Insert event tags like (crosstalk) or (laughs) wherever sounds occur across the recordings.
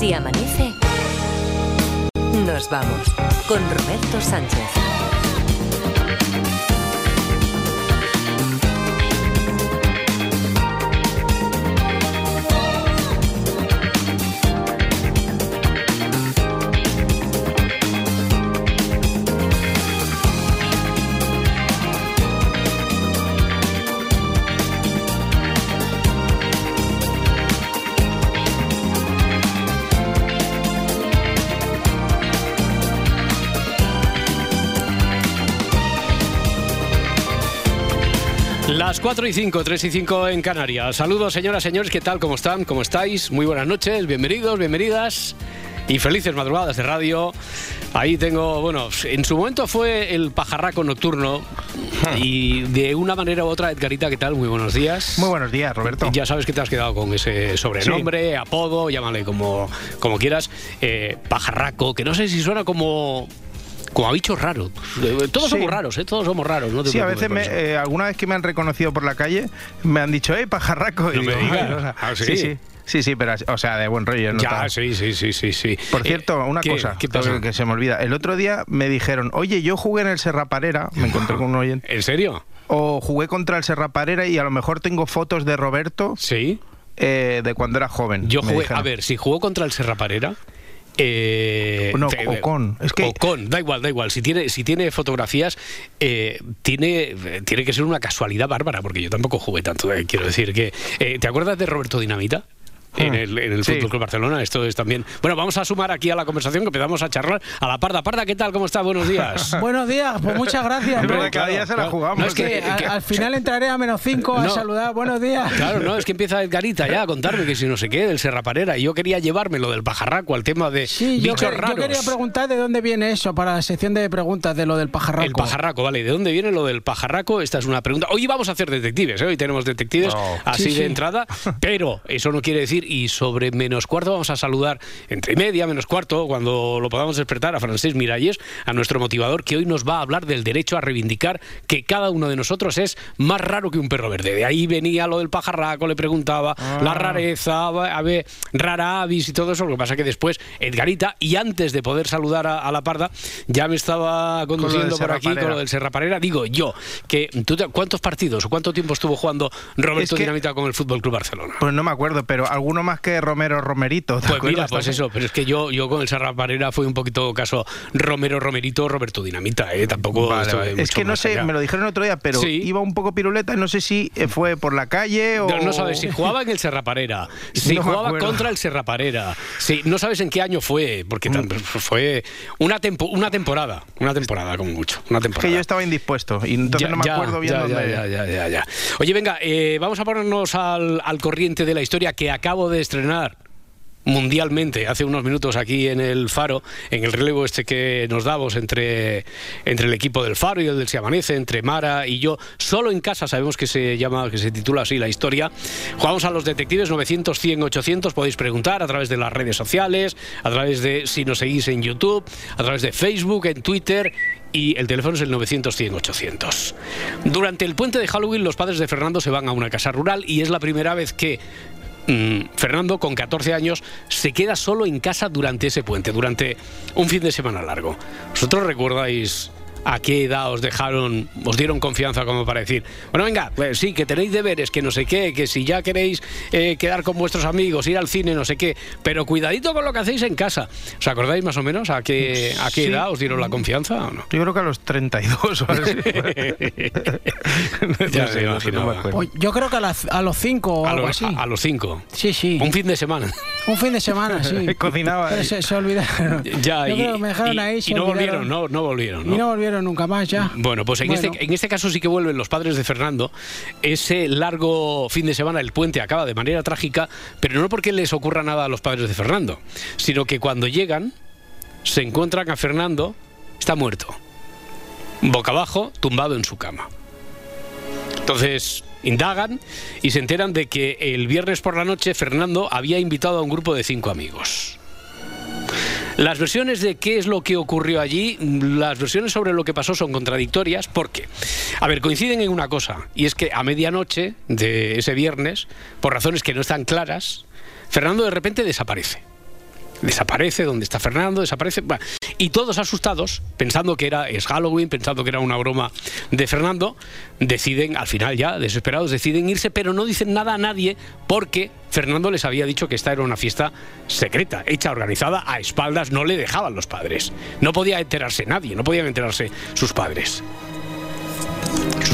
Si amanece, nos vamos con Roberto Sánchez. Las 4 y 5, 3 y 5 en Canarias. Saludos, señoras, señores, ¿qué tal? ¿Cómo están? ¿Cómo estáis? Muy buenas noches, bienvenidos, bienvenidas y felices madrugadas de radio. Ahí tengo, bueno, en su momento fue el pajarraco nocturno y de una manera u otra, Edgarita, ¿qué tal? Muy buenos días. Muy buenos días, Roberto. Ya sabes que te has quedado con ese sobrenombre, apodo, llámale como, como quieras, eh, pajarraco, que no sé si suena como como a bichos raros. Todos somos raros, ¿eh? Todos somos raros. No sí, a veces, eh, alguna vez que me han reconocido por la calle, me han dicho, ¡eh, pajarraco! No me digas. Ah, sí, sí. Sí, sí, pero, o sea, de buen rollo. ¿no? Ya, sí, sí, sí, sí, sí. Por cierto, una cosa que se me olvida. El otro día me dijeron, oye, yo jugué en el Serraparera, me encontré con un oyente. ¿En serio? O jugué contra el Serraparera y a lo mejor tengo fotos de Roberto. Sí. Eh, de cuando era joven. Yo jugué, a ver, si jugó contra el Serraparera. Eh, no, o con. Es que... O con, da igual, da igual. Si tiene, si tiene fotografías, eh, tiene, tiene que ser una casualidad bárbara, porque yo tampoco jugué tanto. Eh, quiero decir que. Eh, ¿Te acuerdas de Roberto Dinamita? En el, en el Sí. Fútbol Club Barcelona. Esto es también. Bueno, vamos a sumar aquí a la conversación que empezamos a charlar a la Parda. Parda, ¿qué tal? ¿Cómo está? Buenos días. (laughs) Buenos días, pues muchas gracias. Cada día se la claro. jugamos. No, es que- Que al, al final entraré a menos 5 a No. saludar. Buenos días. Claro, no, es que empieza Edgarita ya a contarme que si no sé qué, del Serraparera. Y yo quería llevármelo del pajarraco al tema de Sí, yo, bichos yo raros. quería preguntar de dónde viene eso para la sección de preguntas de lo del pajarraco. El pajarraco, vale. ¿De dónde viene lo del pajarraco? Esta es una pregunta. Hoy vamos a hacer detectives, ¿eh? Hoy tenemos detectives así Sí, de sí. entrada, pero eso no quiere decir, y sobre menos cuarto vamos a saludar, entre media, menos cuarto, cuando lo podamos despertar, a Francés Miralles, a nuestro motivador, que hoy nos va a hablar del derecho a reivindicar que cada uno de nosotros es más raro que un perro verde. De ahí venía lo del pajarraco, le preguntaba, Ah. la rareza, a ver, rara avis y todo eso. Lo que pasa que después, Edgarita, y antes de poder saludar a, a la parda, ya me estaba conduciendo por aquí con lo del Serraparera, digo yo, que ¿tú te- ¿cuántos partidos o cuánto tiempo estuvo jugando Roberto Es que- Dinamita con el Fútbol Club Barcelona? Pues no me acuerdo, pero alguno más que Romero Romerito. ¿te Pues acuerdas mira, pues eso, pero es que yo, yo con el Serraparera fue un poquito caso Romero Romerito, Roberto Dinamita, ¿eh? Tampoco Vale, estoy vale. Es que no sé, allá. me lo dijeron el otro día, pero Sí. iba un poco piruleta y no sé si eh, fue por la calle o. No, no sabes si (laughs) jugaba en el Serraparera, si No jugaba contra el Serraparera, si no sabes en qué año fue, porque tam- fue una, tempo- una temporada, una temporada como mucho, una Es que yo estaba indispuesto y entonces Ya, no me ya, acuerdo bien ya, dónde. ya, ya, ya, ya. Oye, venga, eh, vamos a ponernos al, al corriente de la historia que acabo de estrenar mundialmente hace unos minutos aquí en el Faro, en el relevo este que nos damos entre, entre el equipo del Faro y el del Se Amanece, entre Mara y yo, solo en casa sabemos que se llama, que se titula así la historia. Jugamos a los detectives 900, 100, 800, podéis preguntar a través de las redes sociales, a través de si nos seguís en YouTube, a través de Facebook, en Twitter y el teléfono es el 900 100 800. Durante el puente de Halloween los padres de Fernando se van a una casa rural y es la primera vez que Fernando, con 14 años, se queda solo en casa durante ese puente, durante un fin de semana largo. ¿Vosotros recordáis a qué edad os dejaron, os dieron confianza como para decir, bueno, venga, pues sí, que tenéis deberes, que no sé qué, que si ya queréis eh, quedar con vuestros amigos, ir al cine, no sé qué, pero cuidadito con lo que hacéis en casa. ¿Os acordáis más o menos a qué, a qué Sí. edad os dieron la confianza o no? Yo creo que a los 32 o así. Ya No sé, no sé, no. Pues yo creo que a, las- a los 5 o A algo los, así. a- a los cinco. Sí, sí. Un fin de semana. (laughs) Un fin de semana, sí. (laughs) Cocinaba se, se olvidaron. Ya, yo y, creo que me dejaron y- ahí. se y no olvidaron. volvieron, no, no volvieron. Y ¿no? no nunca más ya. Bueno, pues en, Bueno. Este, en este caso sí que vuelven los padres de Fernando. Ese largo fin de semana, el puente acaba de manera trágica, pero no porque les ocurra nada a los padres de Fernando, sino que cuando llegan se encuentran a Fernando, está muerto, boca abajo, tumbado en su cama. Entonces indagan y se enteran de que el viernes por la noche Fernando había invitado a un grupo de cinco amigos. Las versiones de qué es lo que ocurrió allí, las versiones sobre lo que pasó son contradictorias porque, a ver, coinciden en una cosa, y es que a medianoche de ese viernes, por razones que no están claras, Fernando de repente desaparece. Desaparece, dónde está Fernando, desaparece. Y todos asustados, pensando que era es Halloween, pensando que era una broma de Fernando, deciden, al final ya, desesperados, deciden irse, pero no dicen nada a nadie porque Fernando les había dicho que esta era una fiesta secreta, hecha, organizada a espaldas, no le dejaban los padres. No podía enterarse nadie, no podían enterarse sus padres.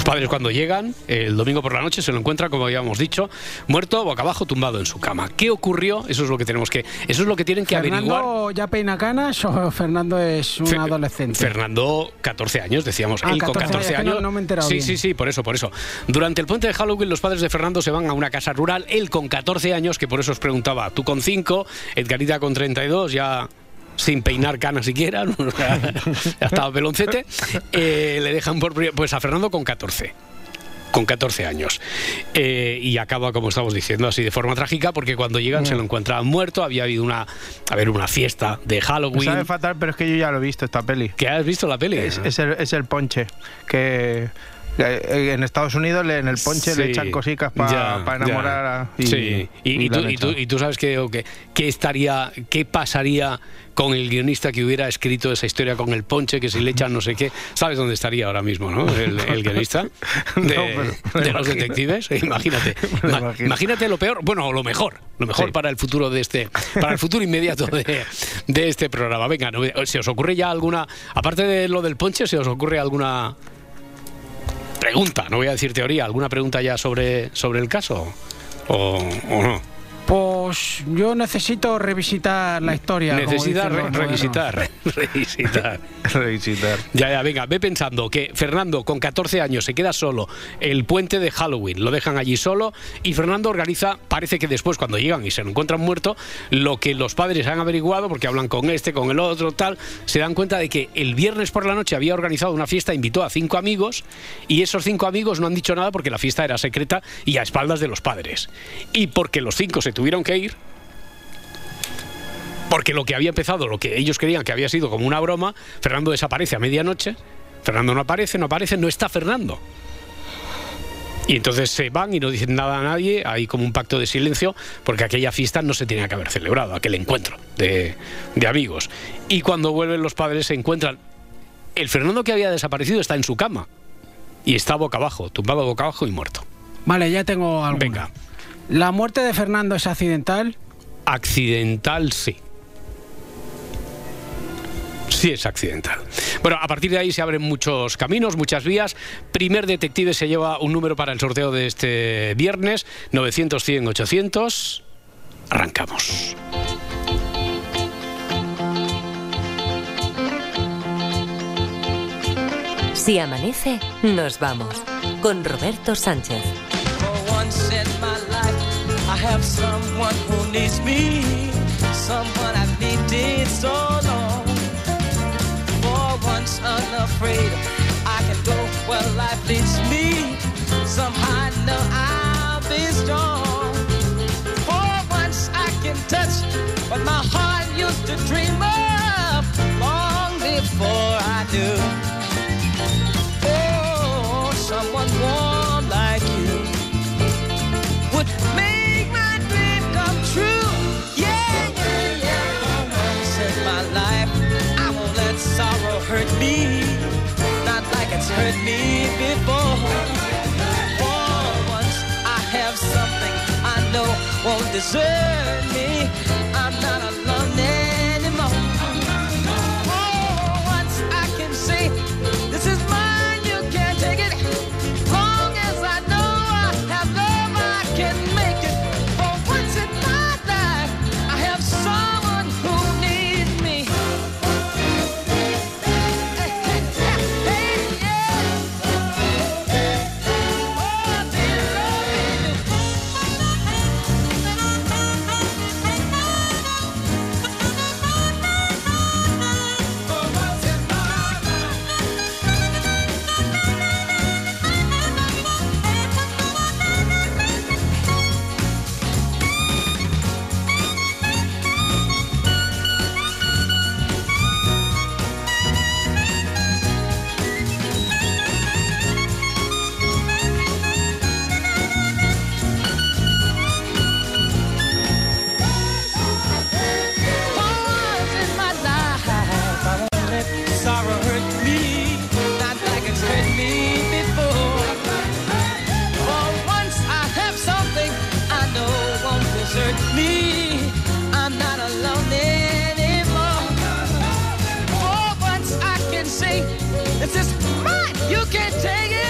Padres cuando llegan, el domingo por la noche, se lo encuentran, como habíamos dicho, muerto, boca abajo, tumbado en su cama. ¿Qué ocurrió? Eso es lo que tenemos que, eso es lo que tienen que ¿Fernando averiguar. ya peina canas o Fernando es un adolescente? Fernando, 14 años, decíamos. Ah, él con 14 años. No, me he enterado sí, bien. sí, sí, por eso, por eso. Durante el puente de Halloween, los padres de Fernando se van a una casa rural. Él con 14 años, que por eso os preguntaba, tú con 5, Edgarita con 32, ya sin peinar canas siquiera, (laughs) estaba peloncete, eh, le dejan por pues a Fernando con 14 con 14 años. Eh, y acaba, como estamos diciendo, así de forma trágica, porque cuando llegan se lo encuentran muerto, había habido una, a ver, una fiesta de Halloween. sabe fatal, pero es que yo ya lo he visto esta peli. ¿Que has visto la peli? Es, es el, es el ponche. Que en Estados Unidos en el ponche le echan cositas para enamorar a. Y, sí, y, tú, sabes que, o que- qué estaría, qué pasaría con el guionista que hubiera escrito esa historia con el ponche, que si le echan no sé qué, sabes dónde estaría ahora mismo, ¿no? El, el (laughs) guionista (laughs) de, No, los detectives. (laughs) Imagínate, Ma- imagino. imagínate lo peor, bueno, o lo mejor, lo mejor Sí. para el futuro de este, para el futuro inmediato de, de este programa. Venga, ¿se os ocurre ya alguna, aparte de lo del ponche, se os ocurre alguna pregunta, no voy a decir teoría, alguna pregunta ya sobre, sobre el caso? ¿O, o no? Pues yo necesito revisitar la historia. Necesita re- revisitar, (laughs) revisitar. (laughs) Revisitar. Ya, ya, venga, ve pensando que Fernando con 14 años se queda solo el puente de Halloween, lo dejan allí solo y Fernando organiza, parece que después cuando llegan y se lo encuentran muerto, lo que los padres han averiguado, porque hablan con este, con el otro, tal, se dan cuenta de que el viernes por la noche había organizado una fiesta, invitó a cinco amigos y esos cinco amigos no han dicho nada porque la fiesta era secreta y a espaldas de los padres. Y porque los cinco se tuvieron que ir, porque lo que había empezado, lo que ellos creían que había sido como una broma, Fernando desaparece a medianoche, Fernando no aparece, no aparece, no está Fernando. Y entonces se van y no dicen nada a nadie, hay como un pacto de silencio, porque aquella fiesta no se tenía que haber celebrado, aquel encuentro de, de amigos. Y cuando vuelven los padres se encuentran, el Fernando que había desaparecido está en su cama, y está boca abajo, tumbado boca abajo y muerto. Vale, ya tengo alguna. Venga. ¿La muerte de Fernando es accidental? Accidental, sí. Sí es accidental. Bueno, a partir de ahí se abren muchos caminos, muchas vías. Primer detective se lleva un número para el sorteo de este viernes, 900, 100, 800. Arrancamos. Si amanece, nos vamos. Con Roberto Sánchez. I have someone who needs me, someone I've needed so long. For once unafraid, I can go where life leads me. Somehow I know I'll be strong. For once I can touch what my heart used to dream of long before I knew. Me before. For once, I have something I know won't desert me. It's just mine. You can't take it.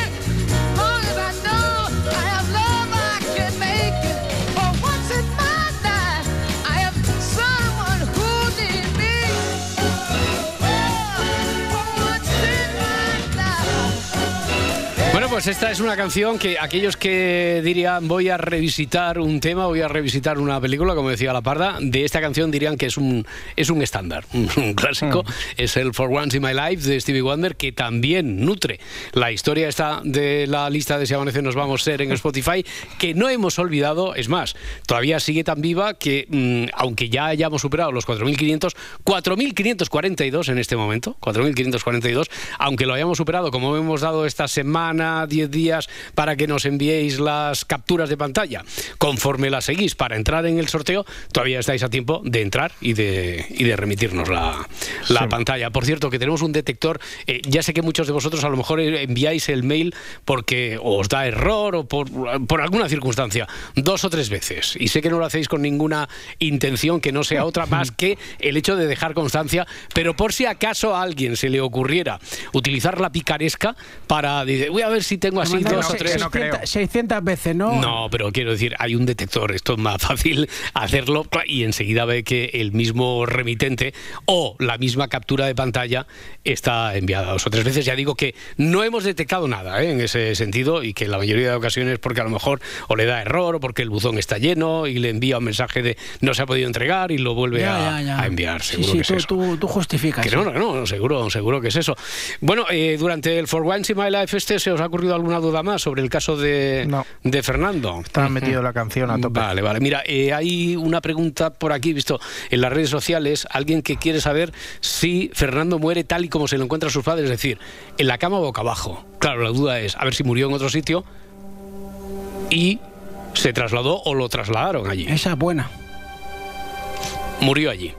Pues esta es una canción que aquellos que dirían voy a revisitar un tema, voy a revisitar una película, como decía La Parda, de esta canción dirían que es un, es un estándar, (laughs) un, clásico. Mm. Es el For Once in My Life de Stevie Wonder, que también nutre la historia esta de la lista de Si Amanece Nos Vamos a Ser en Spotify, que no hemos olvidado, es más, todavía sigue tan viva que, mm, aunque ya hayamos superado los 4.500, 4.542 en este momento, 4.542, aunque lo hayamos superado, como hemos dado esta semana, 10 días, para que nos enviéis las capturas de pantalla, conforme las seguís para entrar en el sorteo, todavía estáis a tiempo de entrar y de, y de remitirnos la, la pantalla. Por cierto, que tenemos un detector, eh, ya sé que muchos de vosotros a lo mejor enviáis el mail porque os da error o por, por alguna circunstancia, dos o tres veces, y sé que no lo hacéis con ninguna intención que no sea otra (laughs) más que el hecho de dejar constancia, pero por si acaso a alguien se le ocurriera utilizar la picaresca para decir, voy a ver si tengo así dos o tres. 600, 600 veces, ¿no? No, pero quiero decir, hay un detector, esto es más fácil hacerlo y enseguida ve que el mismo remitente o la misma captura de pantalla está enviada dos o tres veces. Ya digo que no hemos detectado nada ¿eh? en ese sentido y que la mayoría de ocasiones porque a lo mejor o le da error o porque el buzón está lleno y le envía un mensaje de no se ha podido entregar y lo vuelve a, enviar. Seguro que es eso. Tú, justificas. no, no, no, seguro, seguro que es eso. Bueno, eh, durante el For Once in My Life este, ¿se os ha ocurrido alguna duda más sobre el caso de, de Fernando? Está metido la canción a tope. Vale, vale. Mira, eh, hay una pregunta por aquí, visto en las redes sociales, alguien que quiere saber si Fernando muere tal y como se lo encuentra a sus padres, es decir, en la cama boca abajo. Claro, la duda es a ver si murió en otro sitio y se trasladó o lo trasladaron allí. Esa es buena. Murió allí.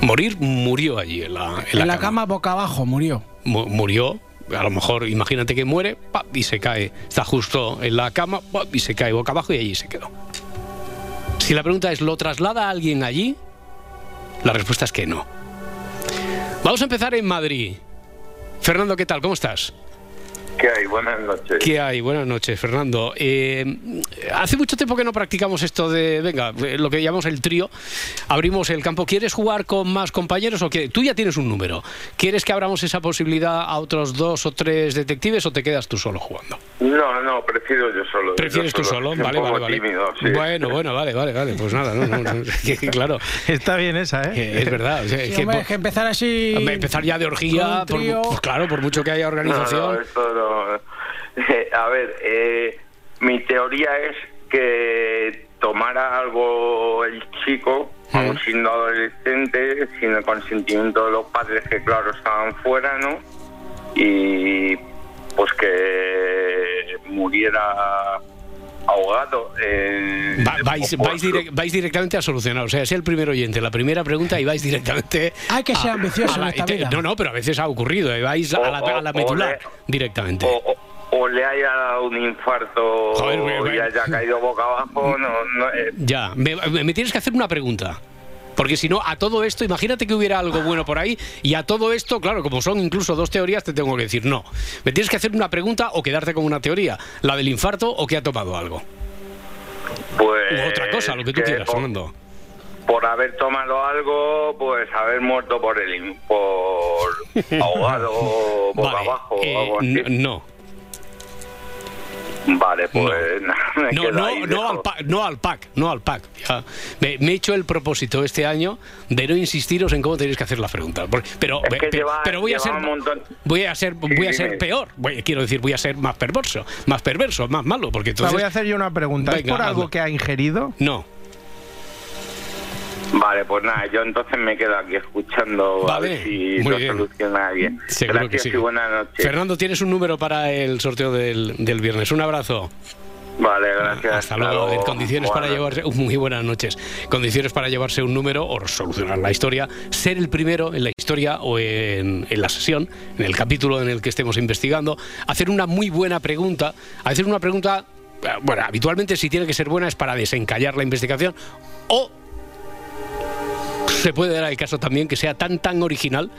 Morir murió allí en la, en la, cama. boca abajo murió. murió a lo mejor imagínate que muere y se cae, está justo en la cama y se cae boca abajo y allí se quedó. Si la pregunta es, ¿lo traslada a alguien allí? La respuesta es que no. Vamos a empezar en Madrid. Fernando, ¿qué tal? ¿Cómo estás? ¿Qué hay? Buenas noches. ¿Qué hay? Buenas noches, Fernando. Eh, hace mucho tiempo que no practicamos esto de, venga, lo que llamamos el trío. Abrimos el campo. ¿Quieres jugar con más compañeros o qué? Tú ya tienes un número. ¿Quieres que abramos esa posibilidad a otros dos o tres detectives o te quedas tú solo jugando? No, no, prefiero yo solo. ¿Prefieres tú solo? Vale, vale, vale. Bueno, bueno, vale, vale, vale. Pues nada, (laughs) claro. Está bien esa, ¿eh? Es verdad. es que, empezar así. Empezar ya de orgía, pues claro, por mucho que haya organización. (laughs) a ver, eh, mi teoría es que tomara algo el chico, aún siendo adolescente, sin el consentimiento de los padres que claro estaban fuera, ¿no? Y pues que muriera ahogado. Eh, vais, vais, directamente a solucionar. O sea, es el primer oyente, la primera pregunta y vais directamente. Hay que ser ambicioso en esta vida. No, no, pero a veces ha ocurrido. Eh, vais a la, a la medular directamente. O, le haya dado un infarto o le haya caído boca abajo. No, eh. Ya, me tienes que hacer una pregunta. Porque si no, a todo esto, imagínate que hubiera algo bueno por ahí y a todo esto, claro, como son incluso dos teorías, te tengo que decir no. Me tienes que hacer una pregunta o quedarte con una teoría, la del infarto o que ha tomado algo. Pues. U otra cosa, lo que tú quieras, Fernando por haber tomado algo, pues haber muerto por el por (laughs) ahogado boca abajo o eh, algo así. No, Vale, pues (laughs) no, no, no, al pack, no, al pack, no al pack. Me, he hecho el propósito este año de no insistiros en cómo tenéis que hacer la pregunta. Pero, pero voy a ser, voy a ser, voy a ser peor. quiero decir, voy a ser más perverso, más perverso, más malo, porque entonces. voy a hacer yo una pregunta. ¿Es por algo que ha ingerido? No. Vale, pues nada, yo entonces me quedo aquí escuchando a ver si lo soluciona bien. Gracias y buenas noches. Fernando, tienes un número para el sorteo del, del viernes. Un abrazo. Vale, gracias. Hasta, luego. Condiciones para llevarse, muy buenas noches. Condiciones para llevarse un número o solucionar la historia, ser el primero en la historia o en, en, la sesión, en el capítulo en el que estemos investigando, hacer una muy buena pregunta, hacer una pregunta, eh, bueno, habitualmente si tiene que ser buena es para desencallar la investigación o (laughs) se puede dar el caso también que sea tan tan original,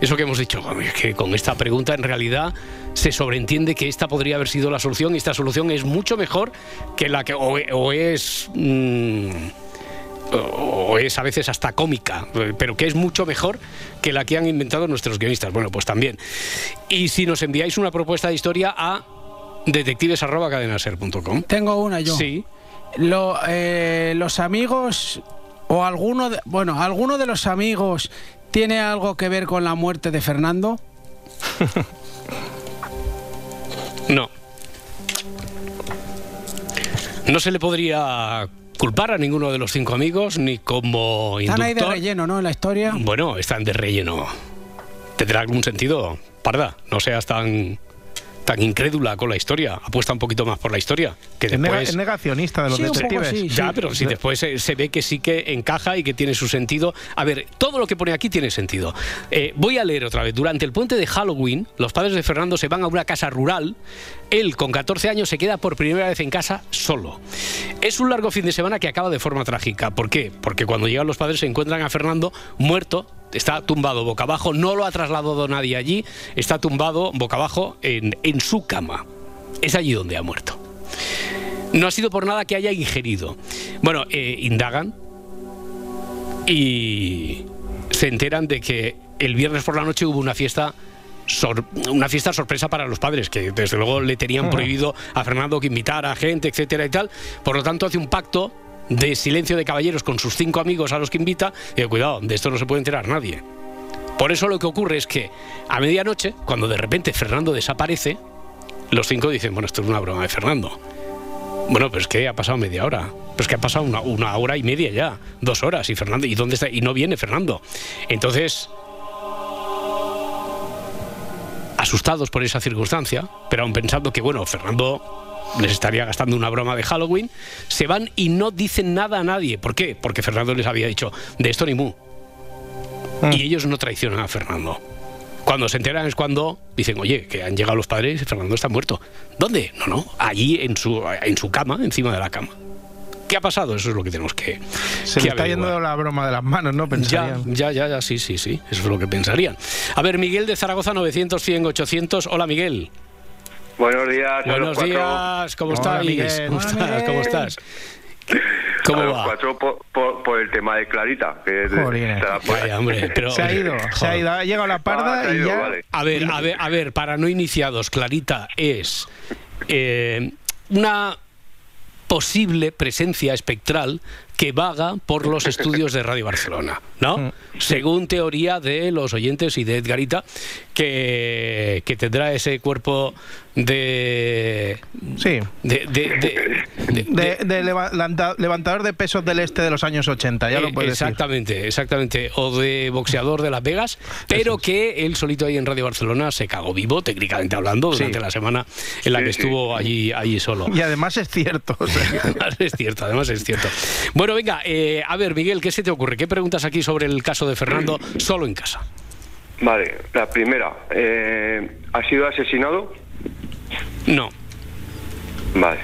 eso que hemos dicho, que con esta pregunta en realidad se sobreentiende que esta podría haber sido la solución y esta solución es mucho mejor que la que o, es... Mm, o es a veces hasta cómica, pero que es mucho mejor que la que han inventado nuestros guionistas. Bueno, pues también. Y si nos enviáis una propuesta de historia a detectives.cadenaser.com. Tengo una yo. Sí. Lo, eh, los amigos o alguno de, bueno, alguno de los amigos tiene algo que ver con la muerte de Fernando? (laughs) no. No se le podría culpar a ninguno de los cinco amigos ni como Están ahí de relleno, ¿no? En la historia. Bueno, están de relleno. ¿Tendrá algún sentido? Parda, no seas tan tan incrédula con la historia. Apuesta un poquito más por la historia. Que después... es negacionista de los Sí, un poco detectives. sí. Ya, pero si después se, se ve que sí que encaja y que tiene su sentido. A ver, todo lo que pone aquí tiene sentido. Eh, voy a leer otra vez. Durante el puente de Halloween, los padres de Fernando se van a una casa rural. Él, con 14 años, se queda por primera vez en casa solo. Es un largo fin de semana que acaba de forma trágica. ¿Por qué? Porque cuando llegan los padres se encuentran a Fernando muerto. Está tumbado boca abajo, no lo ha trasladado nadie allí, está tumbado boca abajo en, en su cama. Es allí donde ha muerto. No ha sido por nada que haya ingerido. Bueno, eh, indagan y se enteran de que el viernes por la noche hubo una fiesta. sor- una fiesta sorpresa para los padres, que desde luego le tenían prohibido a Fernando que invitara a gente, etcétera y tal. Por lo tanto, hace un pacto de silencio de caballeros con sus cinco amigos a los que invita. Y cuidado, de esto no se puede enterar nadie. Por eso lo que ocurre es que a medianoche, cuando de repente Fernando desaparece, los cinco dicen, bueno, esto es una broma de Fernando. Bueno, pero es que ha pasado media hora. Pero es que ha pasado una, una hora y media ya, dos horas. Y Fernando, ¿y dónde está? Y no viene Fernando. Entonces, asustados por esa circunstancia, pero aún pensando que, bueno, Fernando les estaría gastando una broma de Halloween, se van y no dicen nada a nadie. ¿Por qué? Porque Fernando les había dicho, de esto ni mu. Y ellos no traicionan a Fernando. Cuando se enteran es cuando dicen, oye, que han llegado los padres y Fernando está muerto. ¿Dónde? No, no, allí en su, en su cama, encima de la cama. ¿Qué ha pasado? Eso es lo que tenemos que. Se que le está averiguar. yendo la broma de las manos, ¿no? Ya, Pensarían. ya, ya, ya, sí, sí, sí. Eso es lo que pensarían. A ver, Miguel de Zaragoza, 900, 100, 800. Hola, Miguel. Buenos días. a los Buenos días, ¿cómo Hola, estáis? Miguel. ¿Cómo Hola, estás? Miguel. ¿Cómo estás? A ¿Cómo los va? cuatro por, por- por el tema de Clarita. Que. Vaya, hombre, pero... Se ha ido, se ha ido. Ha llegado la parda Ah, y ido, ya. vale. A ver, a ver, a ver, para no iniciados, Clarita es eh, una posible presencia espectral que vaga por los (laughs) estudios de Radio Barcelona, ¿no? Según teoría de los oyentes y de Edgarita, que, que tendrá ese cuerpo de... Sí. de, de- de- de- De, de leva- lanta- levantador de pesos del este de los años 80, ya lo Eh, puedes decir. exactamente, exactamente. O de boxeador de Las Vegas, pero que él solito ahí en Radio Barcelona se cagó vivo, técnicamente hablando, durante Sí. la semana en la Sí, que sí. estuvo allí, allí solo. Y además es cierto. o sea que- (laughs) Además es cierto, además es cierto. Bueno, venga, eh, a ver, Miguel, ¿qué se te ocurre? ¿Qué preguntas aquí sobre el caso de Fernando solo en casa? Vale, la primera. eh, ¿Ha sido asesinado? No, Vale.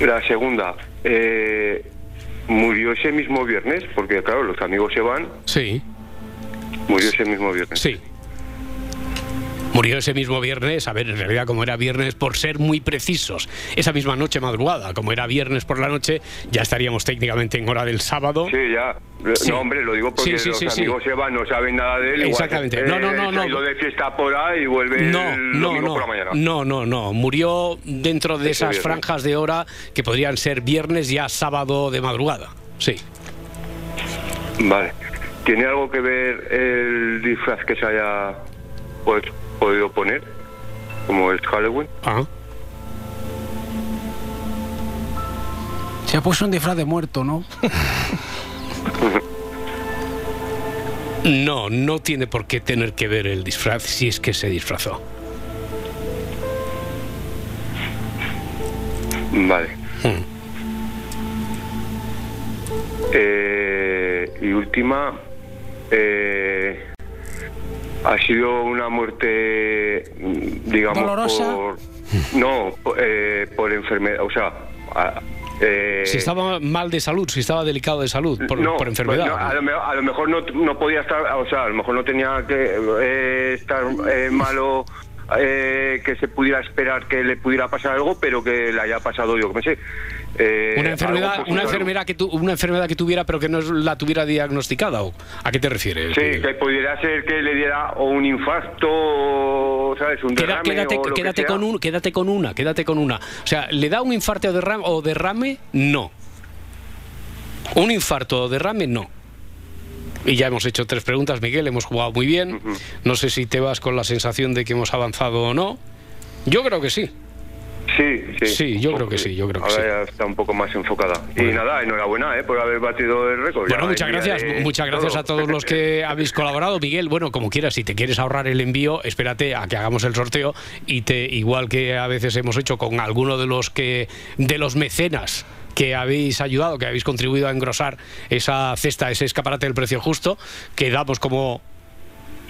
La segunda. eh, ¿Murió ese mismo viernes? Porque, claro, los amigos se van. sí, Murió ese mismo viernes. sí. Murió ese mismo viernes, a ver, en realidad como era viernes, por ser muy precisos, esa misma noche madrugada, como era viernes por la noche, ya estaríamos técnicamente en hora del sábado. Sí, ya. Sí. No, hombre, lo digo porque Sí, sí, los amigos se van, no saben nada de él. igual, Exactamente. No, no, no, se no. ido de fiesta por ahí y vuelve No, el no, no, por la mañana. no, no, no. Murió dentro de esas viernes. franjas de hora que podrían ser viernes ya sábado de madrugada. Sí. Vale. ¿Tiene algo que ver el disfraz que se haya pues, podido poner? Como es Halloween. Se ha puesto un disfraz de muerto, ¿no? (laughs) No, no tiene por qué tener que ver el disfraz si es que se disfrazó. Vale. Hmm. Eh, y última. eh, ha sido una muerte, mm, digamos, ¿Dolorosa? por. No, eh, por enfermedad. O sea. a- eh, Si estaba mal de salud, si estaba delicado de salud, por, no, por enfermedad. pues no, a, lo, a lo mejor no, no podía estar, o sea, a lo mejor no tenía que eh, estar eh, malo, eh, que se pudiera esperar que le pudiera pasar algo, pero que le haya pasado, yo que me sé. Eh, una enfermedad, una enfermedad que tu- una enfermedad que tuviera pero que no la tuviera diagnosticada ¿o ¿A qué te refieres? Sí, que pudiera ser que le diera o un infarto, o, ¿sabes? Un derrame quédate, o lo que quédate sea. con un, quédate con una, quédate con una. O sea, ¿le da un infarto o derrame, o derrame? No. Un infarto o derrame, no. Y ya hemos hecho tres preguntas, Miguel, hemos jugado muy bien. No sé si te vas con la sensación de que hemos avanzado o no. Yo creo que sí. Sí, sí. Sí, yo creo que sí, yo creo que Ahora sí. ya está un poco más enfocada. Bueno. Y nada, enhorabuena ¿eh? por haber batido el récord. Bueno, Ya muchas gracias, de muchas gracias a todo. todos los que (laughs) habéis colaborado. Miguel, bueno, como quieras, si te quieres ahorrar el envío, espérate a que hagamos el sorteo y te, igual que a veces hemos hecho con alguno de los que de los mecenas que habéis ayudado, que habéis contribuido a engrosar esa cesta, ese escaparate del precio justo, que damos como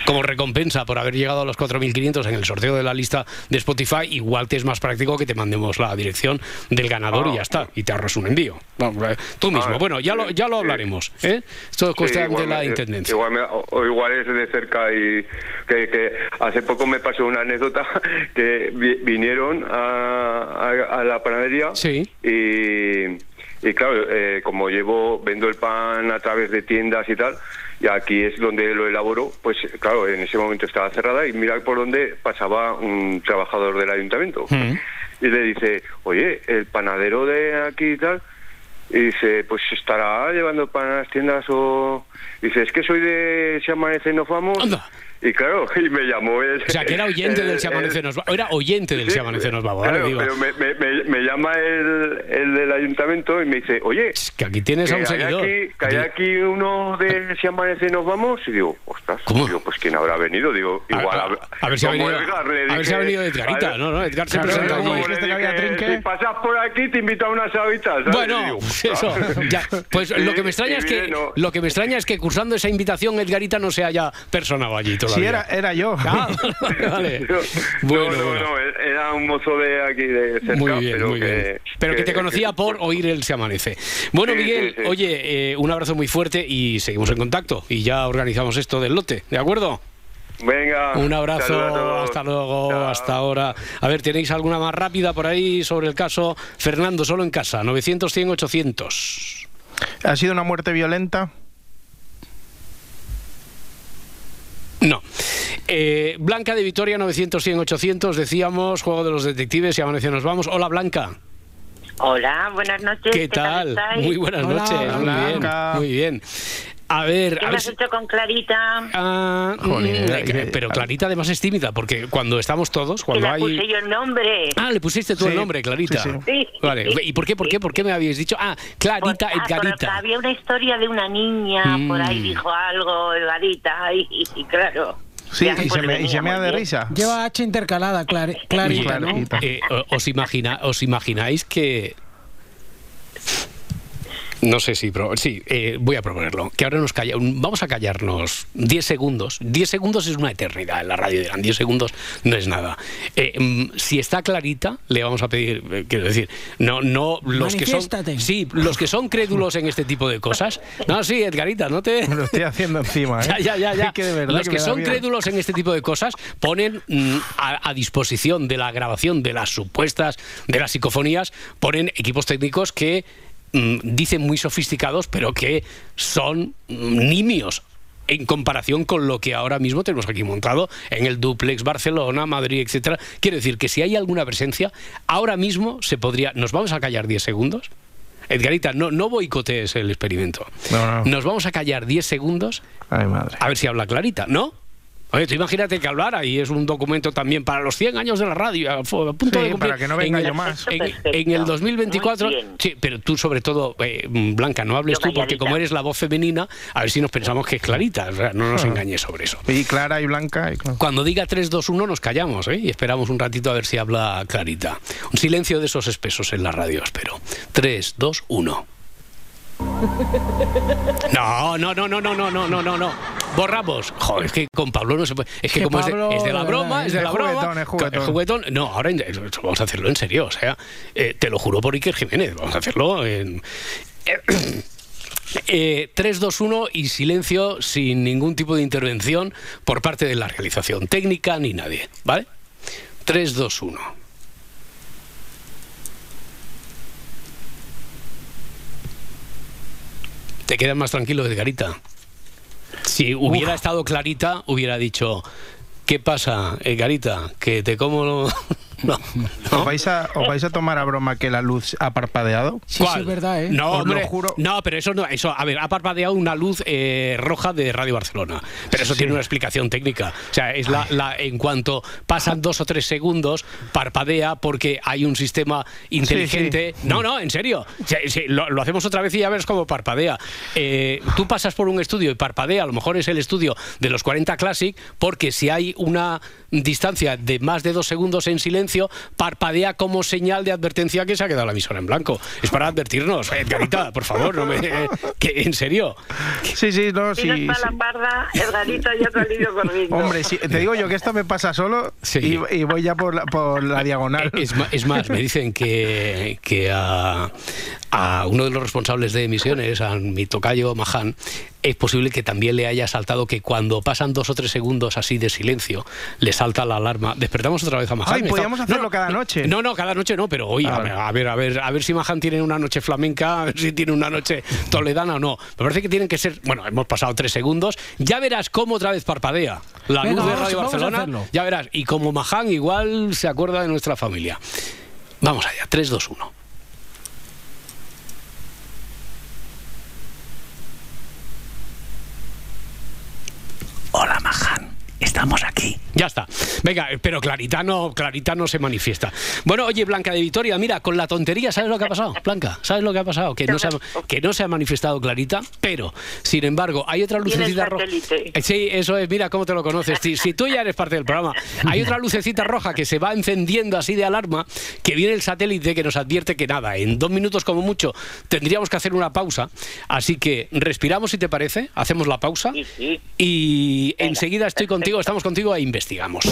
como recompensa por haber llegado a los 4.500 en el sorteo de la lista de Spotify, igual te es más práctico que te mandemos la dirección del ganador y ya está, y te ahorras un envío. Eh, tú mismo. Ah, Bueno, ya lo, ya lo hablaremos. ¿eh? Esto es cuestión de la intendencia. Igual, me- o- igual es de cerca y que, que hace poco me pasó una anécdota (laughs) que vi- vinieron a, a- a la panadería Sí. y, y claro, eh, como llevo, vendo el pan a través de tiendas y tal, y aquí es donde lo elaboro, pues claro, en ese momento estaba cerrada y mira por donde pasaba un trabajador del ayuntamiento. Y le dice, oye, el panadero de aquí y tal, y dice, pues estará llevando pan a las tiendas o... Dice, es que soy de Si Amanece Nos Vamos. Anda. Y claro, (laughs) y me llamó el... O sea, que era oyente el- del Se Amanece Nos Vamos. Era oyente del Sí, Se Amanece Nos claro, digo, pero me, me- me- me llama el, el del ayuntamiento y me dice, oye, "Es que aquí tienes que a un hay seguidor. aquí, que hay aquí uno de Si Amanece Nos Vamos. Y digo, ostras, ¿Cómo? digo, pues ¿quién habrá venido? Digo, A- igual... a- habrá- a ver si ha venido- Edgar, a ver si ha dije- venido Edgarita. a- No, no, Edgar se presenta como que dije. Si pasas por aquí te invito a unas habitas. Bueno, digo, (laughs) eso, ostras. ya. Pues (laughs) lo que me extraña es que no. lo que me extraña es que cursando esa invitación Edgarita no se haya personado allí. Sí, era, era yo. Ah, (laughs) vale, vale. (laughs) No, Bueno, no, no, bueno. no, era un mozo de aquí de cerca, Muy bien, pero muy que, bien. Pero que te conocía por oír el Se Amanece. Bueno, Sí, Miguel, sí, sí. oye, eh, un abrazo muy fuerte y seguimos en contacto. Y ya organizamos esto del lote, ¿de acuerdo? Venga. Un abrazo, hasta luego, Chao. hasta ahora. A ver, ¿tenéis alguna más rápida por ahí sobre el caso Fernando solo en casa? 900, 100, 800. ¿Ha sido una muerte violenta? No. Eh, Blanca de Vitoria, 900, 100, 800. Decíamos, juego de los detectives y amaneció nos vamos. Hola, Blanca. Hola, buenas noches. ¿Qué tal? estáis? Muy buenas Hola, noches. Muy bien, Blanca. muy bien. A ver, ¿Qué a me ver has si- hecho con Clarita? Ah, mm, eh, que- eh, pero a- Clarita además es tímida, porque cuando estamos todos, cuando le hay... puse yo el nombre. Ah, le pusiste tú el nombre, Clarita. sí, sí. Sí. Vale. ¿Y por qué, por qué, por qué me habíais dicho? Ah, Clarita Pues, ah, Edgarita. había una historia de una niña, por ahí Mm. dijo algo, Edgarita, y, y- y claro. Sí, y se, me, y se mea muy de risa. Lleva H intercalada, Clari- Clarita, ¿no? Clarita. Eh, os, imagina, ¿Os imagináis que... No sé si... pro- sí, eh, voy a proponerlo. Que ahora nos calla, vamos a callarnos 10 segundos. 10 segundos es una eternidad en la radio. Dirán, 10 segundos no es nada. Eh, mm, si está clarita, le vamos a pedir... eh, quiero decir, no, no los que son... Sí, los que son crédulos en este tipo de cosas. No, sí, Edgarita, no te... Me lo estoy haciendo encima, ¿eh? (laughs) Ya, ya, ya, ya. Es que de verdad Los que son miedo. crédulos en este tipo de cosas ponen mm, a, a disposición de la grabación de las supuestas, de las psicofonías, ponen equipos técnicos que dicen muy sofisticados, pero que son mm, nimios en comparación con lo que ahora mismo tenemos aquí montado en el duplex Barcelona, Madrid, etcétera. Quiero decir que si hay alguna presencia, ahora mismo se podría. ¿Nos vamos a callar 10 segundos? Edgarita, no, no boicotees el experimento. No, no. Nos vamos a callar 10 segundos Ay, madre. a ver si habla clarita, ¿no? Oye, tú imagínate que hablara y es un documento también para los 100 años de la radio, a, punto Sí, de cumplir. para que no venga en, yo el- más. En, en el 2024, Muy bien. sí, pero tú sobre todo, eh, Blanca, no hables Yo tú porque calladita. como eres la voz femenina, a ver si nos pensamos que es clarita, o sea, no nos engañes sobre eso. Y clara y blanca. y claro. Cuando diga 3, 2, 1 nos callamos ¿eh? y esperamos un ratito a ver si habla clarita. Un silencio de esos espesos en la radio, espero. 3, 2, 1. (laughs) No, no, no, no, no, no, no, no, no, no. Borramos. Joder, es que con Pablo no se puede. Es que, Que como es de- Pablo, es, de, la broma, es de la broma. es juguetón. Es juguetón. No, ahora vamos a hacerlo en serio. O sea, eh, te lo juro por Iker Jiménez. Vamos a hacerlo en. (coughs) Eh, 3, 2, 1 y silencio sin ningún tipo de intervención por parte de la realización técnica ni nadie, ¿vale? 3, 2, 1. Te quedas más tranquilo, Edgarita. Si hubiera estado clarita, hubiera dicho, ¿qué pasa, Edgarita? Que te como... (laughs) (laughs) No, ¿Os, vais a, ¿Os vais a tomar a broma que la luz ha parpadeado? Sí, sí, es verdad, ¿eh? No, Os lo hombre, juro. no, pero eso no, eso, a ver, ha parpadeado una luz eh, roja de Radio Barcelona, pero eso tiene una explicación técnica. O sea, es la, la- en cuanto pasan dos o tres segundos, parpadea porque hay un sistema inteligente. No, no, en serio. Sí, sí, lo, lo hacemos otra vez y ya ves cómo parpadea. Eh, tú pasas por un estudio y parpadea, a lo mejor es el estudio de los 40 Classic, porque si hay una distancia de más de dos segundos en silencio, parpadea como señal de advertencia que se ha quedado la emisora en blanco. Es para advertirnos, Edgarita, por favor, no me, que, en serio. Sí, sí, no, Si sí. sí. ha salido corriendo. Hombre, sí, te digo yo que esto me pasa solo Sí. y, y voy ya por la, por la diagonal. Es, más, me dicen que, que a, a uno de los responsables de emisiones, a mi tocayo Mahan, es posible que también le haya saltado que cuando pasan dos o tres segundos así de silencio, le salta la alarma. Despertamos otra vez a Mahan. Ay, podríamos hacerlo cada noche. No, no, cada noche no, pero hoy, Ah, a, ver, a ver, a ver, a ver si Mahan tiene una noche flamenca, a ver si tiene una noche toledana o no. Me parece que tienen que ser, bueno, hemos pasado tres segundos, ya verás cómo otra vez parpadea la Venga, luz de Radio vamos Barcelona. Ya verás, y como Mahan igual se acuerda de nuestra familia. Vamos allá, 3, 2, 1. Hola, Mahan. Estamos aquí. Ya está. Venga, pero Clarita no, Clarita no se manifiesta. Bueno, oye, Blanca de Vitoria, mira, con la tontería, ¿sabes lo que ha pasado? Blanca, ¿sabes lo que ha pasado? Que no se ha, que no se ha manifestado Clarita, pero, sin embargo, hay otra lucecita roja. Eh, Sí, eso es, mira cómo te lo conoces. Si, si tú ya eres parte del programa, hay otra lucecita roja que se va encendiendo así de alarma, que viene el satélite que nos advierte que nada, en dos minutos como mucho tendríamos que hacer una pausa. Así que respiramos si te parece, hacemos la pausa Sí, sí. y Venga, enseguida estoy perfecto. contigo, estamos contigo e investigamos.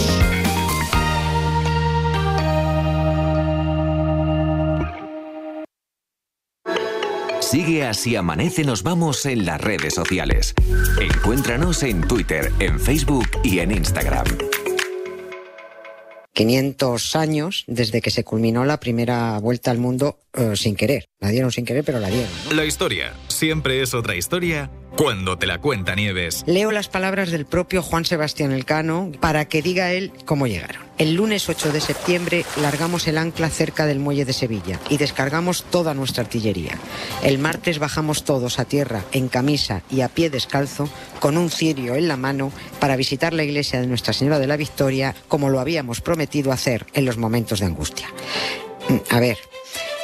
Sigue así amanece nos vamos en las redes sociales. Encuéntranos en Twitter, en Facebook y en Instagram. 500 años desde que se culminó la primera vuelta al mundo eh, sin querer. La dieron sin querer, pero la dieron. ¿no? La historia siempre es otra historia cuando te la cuenta Nieves. Leo las palabras del propio Juan Sebastián Elcano para que diga él cómo llegaron. El lunes 8 de septiembre largamos el ancla cerca del muelle de Sevilla y descargamos toda nuestra artillería. El martes bajamos todos a tierra en camisa y a pie descalzo con un cirio en la mano para visitar la iglesia de Nuestra Señora de la Victoria como lo habíamos prometido hacer en los momentos de angustia. Mm, A ver,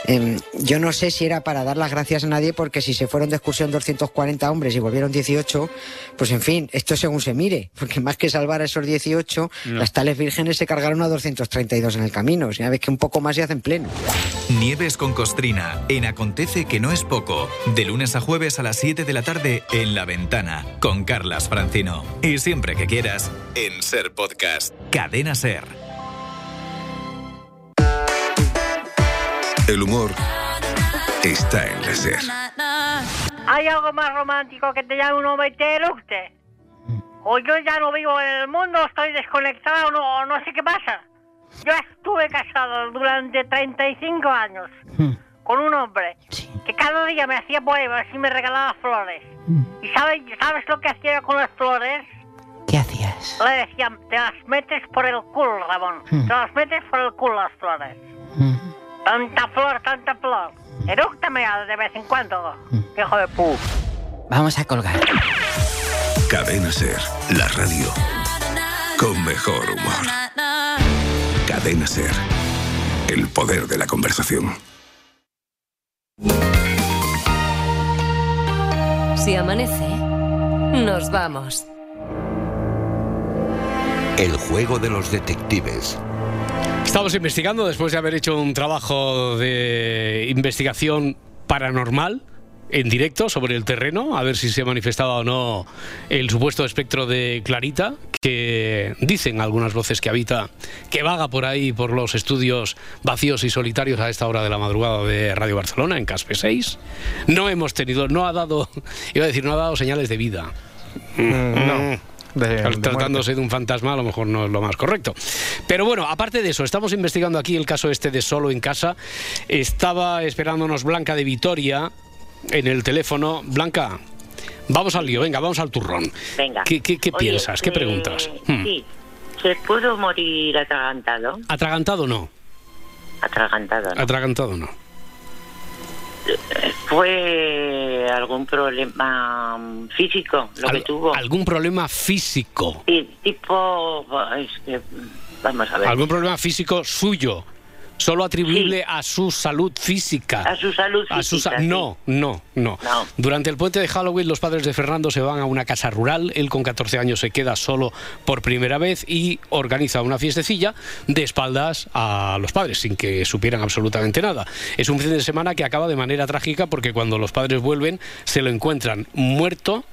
em, yo no sé si era para dar las gracias a nadie porque si se fueron de excursión 240 hombres y volvieron 18, pues en fin, esto es según se mire, (laughs) porque más que salvar a esos 18, las tales vírgenes se cargaron a 232 en el camino. O sea, ves que un poco más se hacen pleno. Nieves con Costrina en Acontece que no es poco. De lunes a jueves a las 7 de la tarde en La Ventana con Carlas Francino. Y siempre que quieras en Ser Podcast. Cadena Ser. El humor está en la SER. ¿Hay algo más romántico que te llame un hombre y te eructe? O yo ya no vivo en el mundo, estoy desconectado, no, no sé qué pasa. Yo estuve casado durante 35 años con un hombre que cada día me hacía poemas y me regalaba flores. ¿Y sabes, sabes lo que hacía con las flores? ¿Qué hacías? Le decían, te las metes por el culo, Ramón. Te las metes por el culo las flores. Tanta flor, tanta flor. Erúctame de vez en cuando, hijo de pu. Vamos a colgar. Cadena SER, la radio con mejor humor. Cadena SER, el poder de la conversación. Si amanece, nos vamos. El juego de los detectives. Estamos investigando después de haber hecho un trabajo de investigación paranormal en directo sobre el terreno, a ver si se manifestaba o no el supuesto espectro de Clarita, que dicen algunas voces que habita, que vaga por ahí por los estudios vacíos y solitarios a esta hora de la madrugada de Radio Barcelona, en Caspe 6. No hemos tenido, no ha dado, iba a decir, no ha dado señales de vida. no. De- de tratándose de un fantasma a lo mejor no es lo más correcto. Pero bueno, aparte de eso, estamos investigando aquí el caso este de Solo en Casa. Estaba esperándonos Blanca de Vitoria en el teléfono. Blanca, vamos al lío, venga, vamos al turrón. Venga. ¿Qué, qué- qué Oye, piensas? ¿Qué eh, preguntas? Hmm. Sí. ¿Se pudo morir atragantado? ¿Atragantado no? Atragantado, ¿no? Atragantado no. ¿Fue algún problema físico lo que Al- tuvo? ¿Algún problema físico? Sí, tipo... es que, vamos a ver. ¿Algún problema físico suyo? ¿Solo atribuible a su salud física? A su salud A su sa- física, sí. no, no, no, No. Durante el puente de Halloween, los padres de Fernando se van a una casa rural. Él, con 14 años, se queda solo por primera vez y organiza una fiestecilla de espaldas a los padres, sin que supieran absolutamente nada. Es un fin de semana que acaba de manera trágica porque cuando los padres vuelven, se lo encuentran muerto.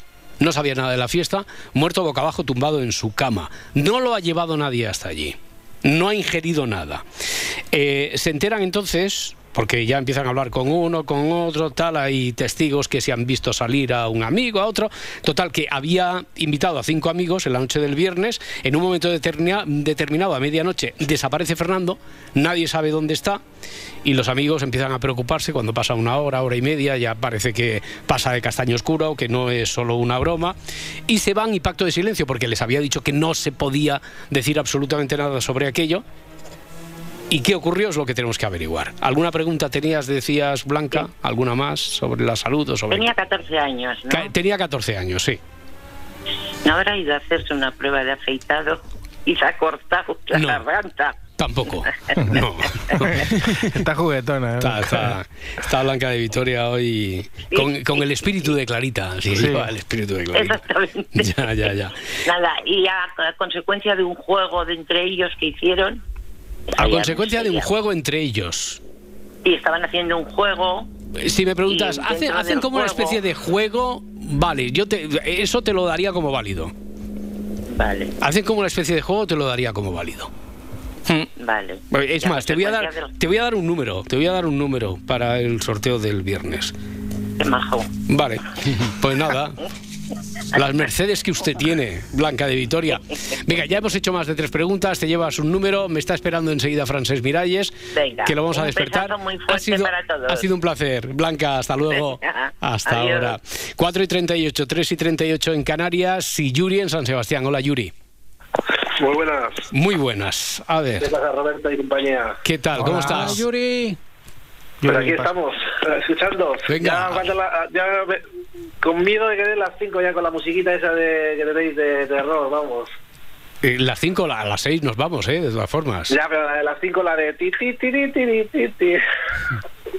No sabía nada de la fiesta, muerto boca abajo, tumbado en su cama. No lo ha llevado nadie hasta allí. No ha ingerido nada. Eh, se enteran entonces, porque ya empiezan a hablar con uno, con otro, tal, hay testigos que se han visto salir a un amigo, a otro. Total, que había invitado a cinco amigos en la noche del viernes, en un momento determina- determinado, a medianoche, desaparece Fernando, nadie sabe dónde está, y los amigos empiezan a preocuparse cuando pasa una hora, hora y media, ya parece que pasa de castaño oscuro, que no es solo una broma, y se van y pacto de silencio, porque les había dicho que no se podía decir absolutamente nada sobre aquello. ¿Y qué ocurrió? Es lo que tenemos que averiguar. ¿Alguna pregunta tenías, decías, Blanca? ¿Alguna más sobre la salud o sobre...? Tenía 14 años, ¿no? Ca- Tenía 14 años, sí. ¿No habrá ido a hacerse una prueba de afeitado y se ha cortado la No. garganta? Tampoco. (laughs) No. Está juguetona. ¿eh? Está, está- está Blanca de Vitoria hoy con, con el espíritu de Clarita. Sí, Sí. el espíritu de Clarita. Exactamente. (laughs) Ya, ya, ya. Nada, y a, a consecuencia de un juego de entre ellos que hicieron... A consecuencia de un juego entre ellos. Y estaban haciendo un juego... Si me preguntas, ¿hacen, hacen como una especie de juego? Vale, yo te, eso te lo daría como válido. Vale, Hacen como una especie de juego, te lo daría como válido. vale. Es más, te voy a dar, te voy a dar un número, te voy a dar un número para el sorteo del viernes. Qué majo. Vale, (laughs) pues nada. (laughs) Las mercedes que usted tiene, Blanca de Vitoria. Venga, ya hemos hecho más de tres preguntas, te llevas un número, me está esperando enseguida Francés Miralles, Venga, que lo vamos a despertar. muy ha, sido, para todos. ha sido un placer. Blanca, hasta luego. (laughs) Venga, Hasta adiós. ahora. 4 y 38, 3 y 38 en Canarias y Yuri en San Sebastián. Hola Yuri. Muy buenas. Muy buenas. A ver, ¿Qué pasa, Roberto y compañía? ¿qué tal? ¿Cómo estás? Yuri. Pues aquí estamos, escuchando. Venga. Ya, la- ya me- con miedo de que den las 5 ya con la musiquita esa de, que tenéis de terror, vamos. Eh, las 5 a las 6 nos vamos, ¿eh? De todas formas. Ya, pero la de las 5, la de ti, ti, ti, ti, ti, ti, ti.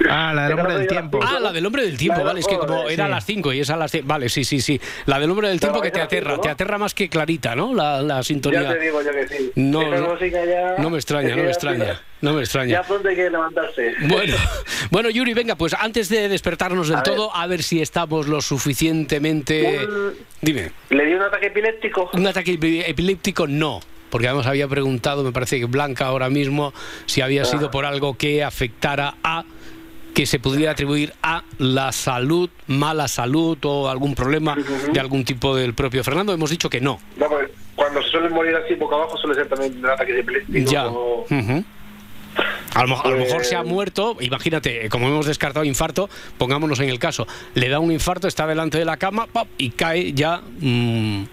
Ah, la del hombre del tiempo. Ah, la del hombre del tiempo, vale, es que como era a las 5 y es a las 6, vale, sí, sí, sí. La del hombre del tiempo que te aterra, te aterra más que clarita, ¿no? La, la Ya sintonía. te digo yo que sí. No, no, ya- me extraña, no me ya- extraña, no me Ya extraña. pronto hay que levantarse. Bueno, (laughs) bueno, Yuri, venga, pues antes de despertarnos del A ver. todo, a ver si estamos lo suficientemente... Un- Dime, Le di un ataque epiléptico. ¿un ataque epi- epiléptico? No. Porque además había preguntado, me parece que Blanca ahora mismo, si había Ah. sido por algo que afectara a que se pudiera atribuir a la salud, mala salud o algún problema de algún tipo del propio Fernando. Hemos dicho que no. No, pues, cuando se suelen morir así boca abajo suele ser también un ataque epiléptico. Ya. o- Ujú. A lo, mo- a lo mejor se ha Eh, muerto, imagínate, como hemos descartado infarto, pongámonos en el caso, le da un infarto, está delante de la cama ¡pop! y cae ya mm,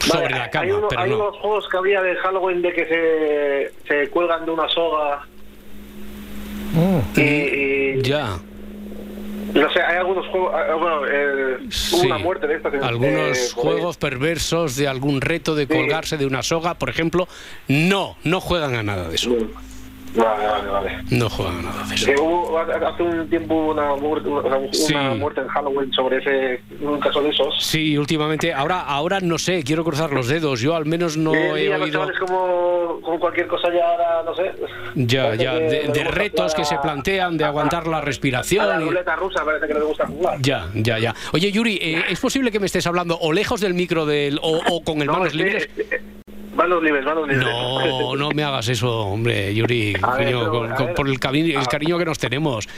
sobre Vale, la cama, hay, uno- pero hay no. unos juegos que había de Halloween de que se, se cuelgan de una soga y, y- Ya. no sé, hay algunos juegos, ah, bueno, eh, hubo Sí. una muerte de estas. Algunos eh, juegos perversos de algún reto de Sí. colgarse de una soga, por ejemplo, no, no juegan a nada de eso. Vale, vale, vale. No juegan a eso. Que hubo, hace un tiempo una, muerte- una, una Sí. muerte en Halloween sobre ese un caso de esos. Sí, últimamente, ahora, ahora no sé, quiero cruzar los dedos. Yo al menos no Hoy en he los oído. chavales como, como cualquier cosa ya ahora, no sé. Ya, parece ya, que de, de retos que jugar se a- plantean, de aguantar la A la respiración. ruleta rusa parece que les gusta jugar. Ya, ya, ya. Oye, Yuri, eh, ¿es posible que me estés hablando o lejos del micro del o, o con el No, manos es que- libres? Manos libres, manos libres. No, no me hagas eso, hombre, Yuri, (laughs) ver, con- con- por el, cariño, el Ah. cariño que nos tenemos.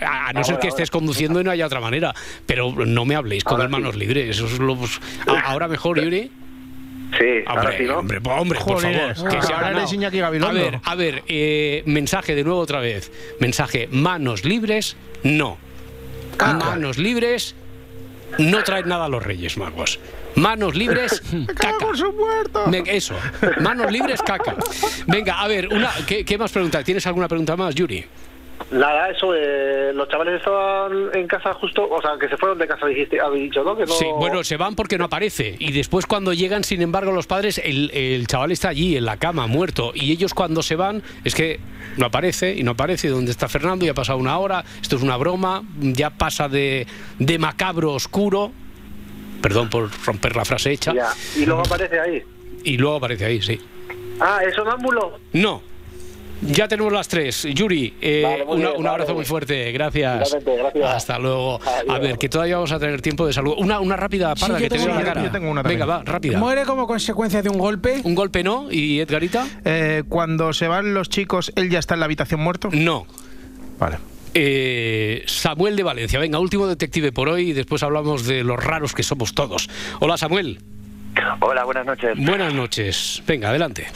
A a no Ah, ser que estés conduciendo y no haya otra manera. Pero no me habléis con Ahora el manos sí. libres. Eso es lo, pues, a- ahora mejor, Yuri. Sí, ahora Hombre, sí, ¿no? hombre, hombre, por Jolines, favor, que se ha ahora ganado. eres Iñaki A ver, a ver, eh, mensaje de nuevo otra vez. Mensaje, manos libres, no. Manos libres, no traen nada a los Reyes Magos. Manos libres, (laughs) caca. Me- eso, manos libres, caca. Venga, a ver, una, ¿qué, qué más preguntas? ¿Tienes alguna pregunta más, Yuri? Nada, eso, eh, los chavales estaban en casa justo, o sea, que se fueron de casa, dijiste, habéis dicho, ¿no? Que no... Sí, bueno, se van porque no aparece. Y después cuando llegan, sin embargo, los padres, el, el chaval está allí, en la cama, muerto. Y ellos cuando se van, es que no aparece y no aparece. ¿Dónde está Fernando? Ya ha pasado una hora. Esto es una broma. Ya pasa de, de macabro oscuro. Perdón por romper la frase hecha. Ya, y luego aparece ahí. Y luego aparece ahí, sí. Ah, ¿es sonámbulo? No. Ya tenemos las tres. Yuri, eh, Vale, una- bien, un abrazo muy fuerte. Gracias. Gracias. Hasta luego. Adiós. A ver, que todavía vamos a tener tiempo de salud. Una, una rápida parda que te veo en la una, cara. yo tengo una Venga, va, rápida. ¿Muere como consecuencia de un golpe? Un golpe no. ¿Y Edgarita? Eh, cuando se van los chicos, ¿él ya está en la habitación muerto? No. Vale. Eh, Samuel de Valencia. Venga, último detective por hoy y después hablamos de los raros que somos todos. Hola, Samuel. Hola, buenas noches. Buenas noches. Venga, adelante.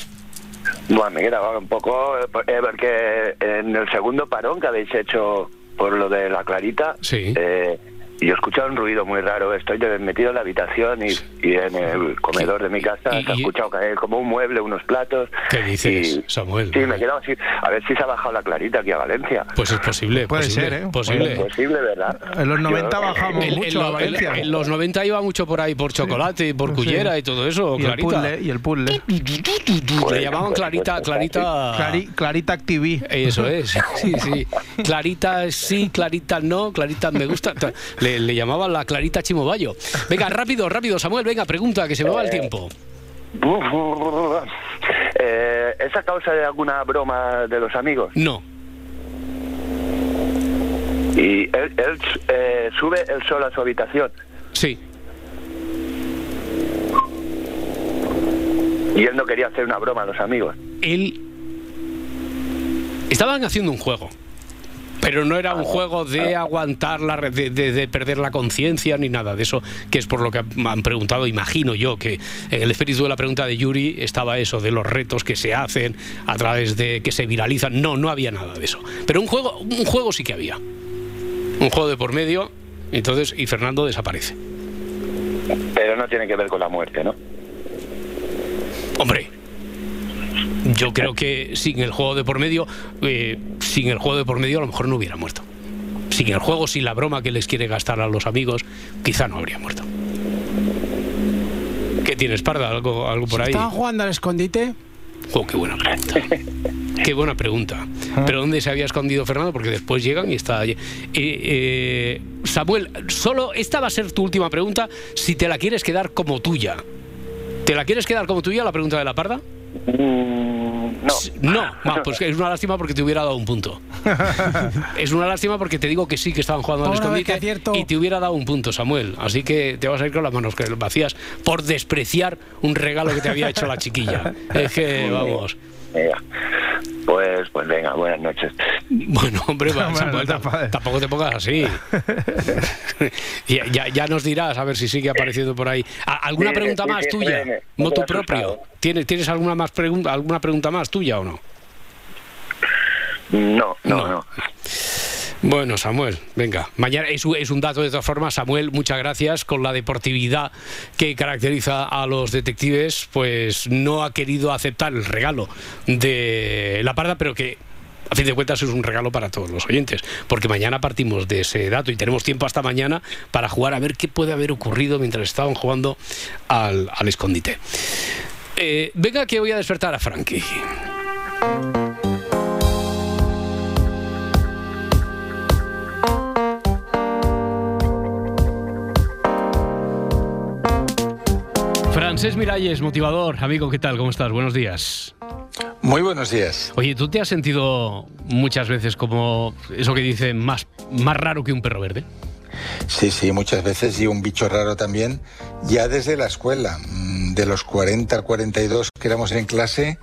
Bueno, me quedaba un poco, eh, por- porque en el segundo parón que habéis hecho por lo de la Clarita, eh, yo he escuchado un ruido muy raro. Estoy metido en la habitación y, y en el comedor de mi casa se ha escuchado caer como un mueble, unos platos. ¿Qué dices, Y- Samuel? Sí, me he quedado así. A ver si se ha bajado la Clarita aquí a Valencia. Pues es posible. Puede posible, ser, ¿eh? Posible. Es posible, ¿verdad? En los 90 Yo- bajamos en mucho lo- a Valencia. En, en los 90 iba mucho por ahí, por chocolate y por Sí. cullera y todo eso, y el Clarita. puzzle, y el puzzle. Le llamaban Clarita, Clarita. Clari- Clarita TV. Eso es, sí, sí. Clarita sí, Clarita no, Clarita me gusta. Le, le llamaban la Clarita Chimobayo. Venga, rápido, rápido, Samuel, venga, pregunta, que se me va el tiempo. (laughs) Eh, ¿Es a causa de alguna broma de los amigos? No. ¿Y él, él, eh, sube él solo a su habitación? Sí. Y él no quería hacer una broma a los amigos. Él. Estaban haciendo un juego. Pero no era un juego de aguantar la de, de- de perder la conciencia ni nada de eso, que es por lo que me han preguntado, imagino yo, que en el espíritu de la pregunta de Yuri estaba eso, de los retos que se hacen a través de que se viralizan. No, no había nada de eso. Pero un juego, un juego sí que había. Un juego de por medio, entonces, y Fernando desaparece. Pero no tiene que ver con la muerte, ¿no? Hombre, yo creo que sin el juego de por medio, eh, sin el juego de por medio a lo mejor no hubiera muerto. Sin el juego, sin la broma que les quiere gastar a los amigos, quizá no habría muerto. ¿Qué tienes, Parda? ¿Algo, algo por ahí? ¿Estaban jugando al escondite? Oh, qué buena pregunta. Qué buena pregunta. ¿Pero dónde se había escondido Fernando? Porque después llegan y está allí. Eh, eh, Samuel, solo esta va a ser tu última pregunta si te la quieres quedar como tuya. ¿Te la quieres quedar como tuya la pregunta de la Parda? No. No, (laughs) pues es una lástima porque te hubiera dado un punto. (laughs) es una lástima porque te digo que sí que estaban jugando al escondite y te hubiera dado un punto, Samuel. Así que te vas a ir con las manos vacías por despreciar un regalo que te había hecho la chiquilla. (laughs) Es que, vamos. Pues, pues venga, buenas noches. Bueno, hombre, (laughs) va, Bueno, Samuel, no te tampoco te pongas así. (laughs) ya, ya, ya nos dirás a ver si sigue apareciendo por ahí. ¿A- ¿Alguna Sí, pregunta sí, más sí, tuya? me Moto he propio. ¿Tienes, ¿Tienes alguna más pregunta, alguna pregunta más tuya o no? No, no, no. Bueno, Samuel, venga. Mañana es, un- dato de todas formas. Samuel, muchas gracias. Con la deportividad que caracteriza a los detectives, pues no ha querido aceptar el regalo de la parda, pero que a fin de cuentas es un regalo para todos los oyentes, porque mañana partimos de ese dato y tenemos tiempo hasta mañana para jugar a ver qué puede haber ocurrido mientras estaban jugando al, al escondite. Eh, venga que voy a despertar a Frankie. Francés Miralles, motivador, amigo, ¿qué tal? ¿Cómo estás? Buenos días. Muy buenos días. Oye, ¿tú te has sentido muchas veces como eso que dicen más, más raro que un perro verde? Sí, sí, muchas veces y un bicho raro también, ya desde la escuela. Mm, De los 40 al 42 que éramos en clase,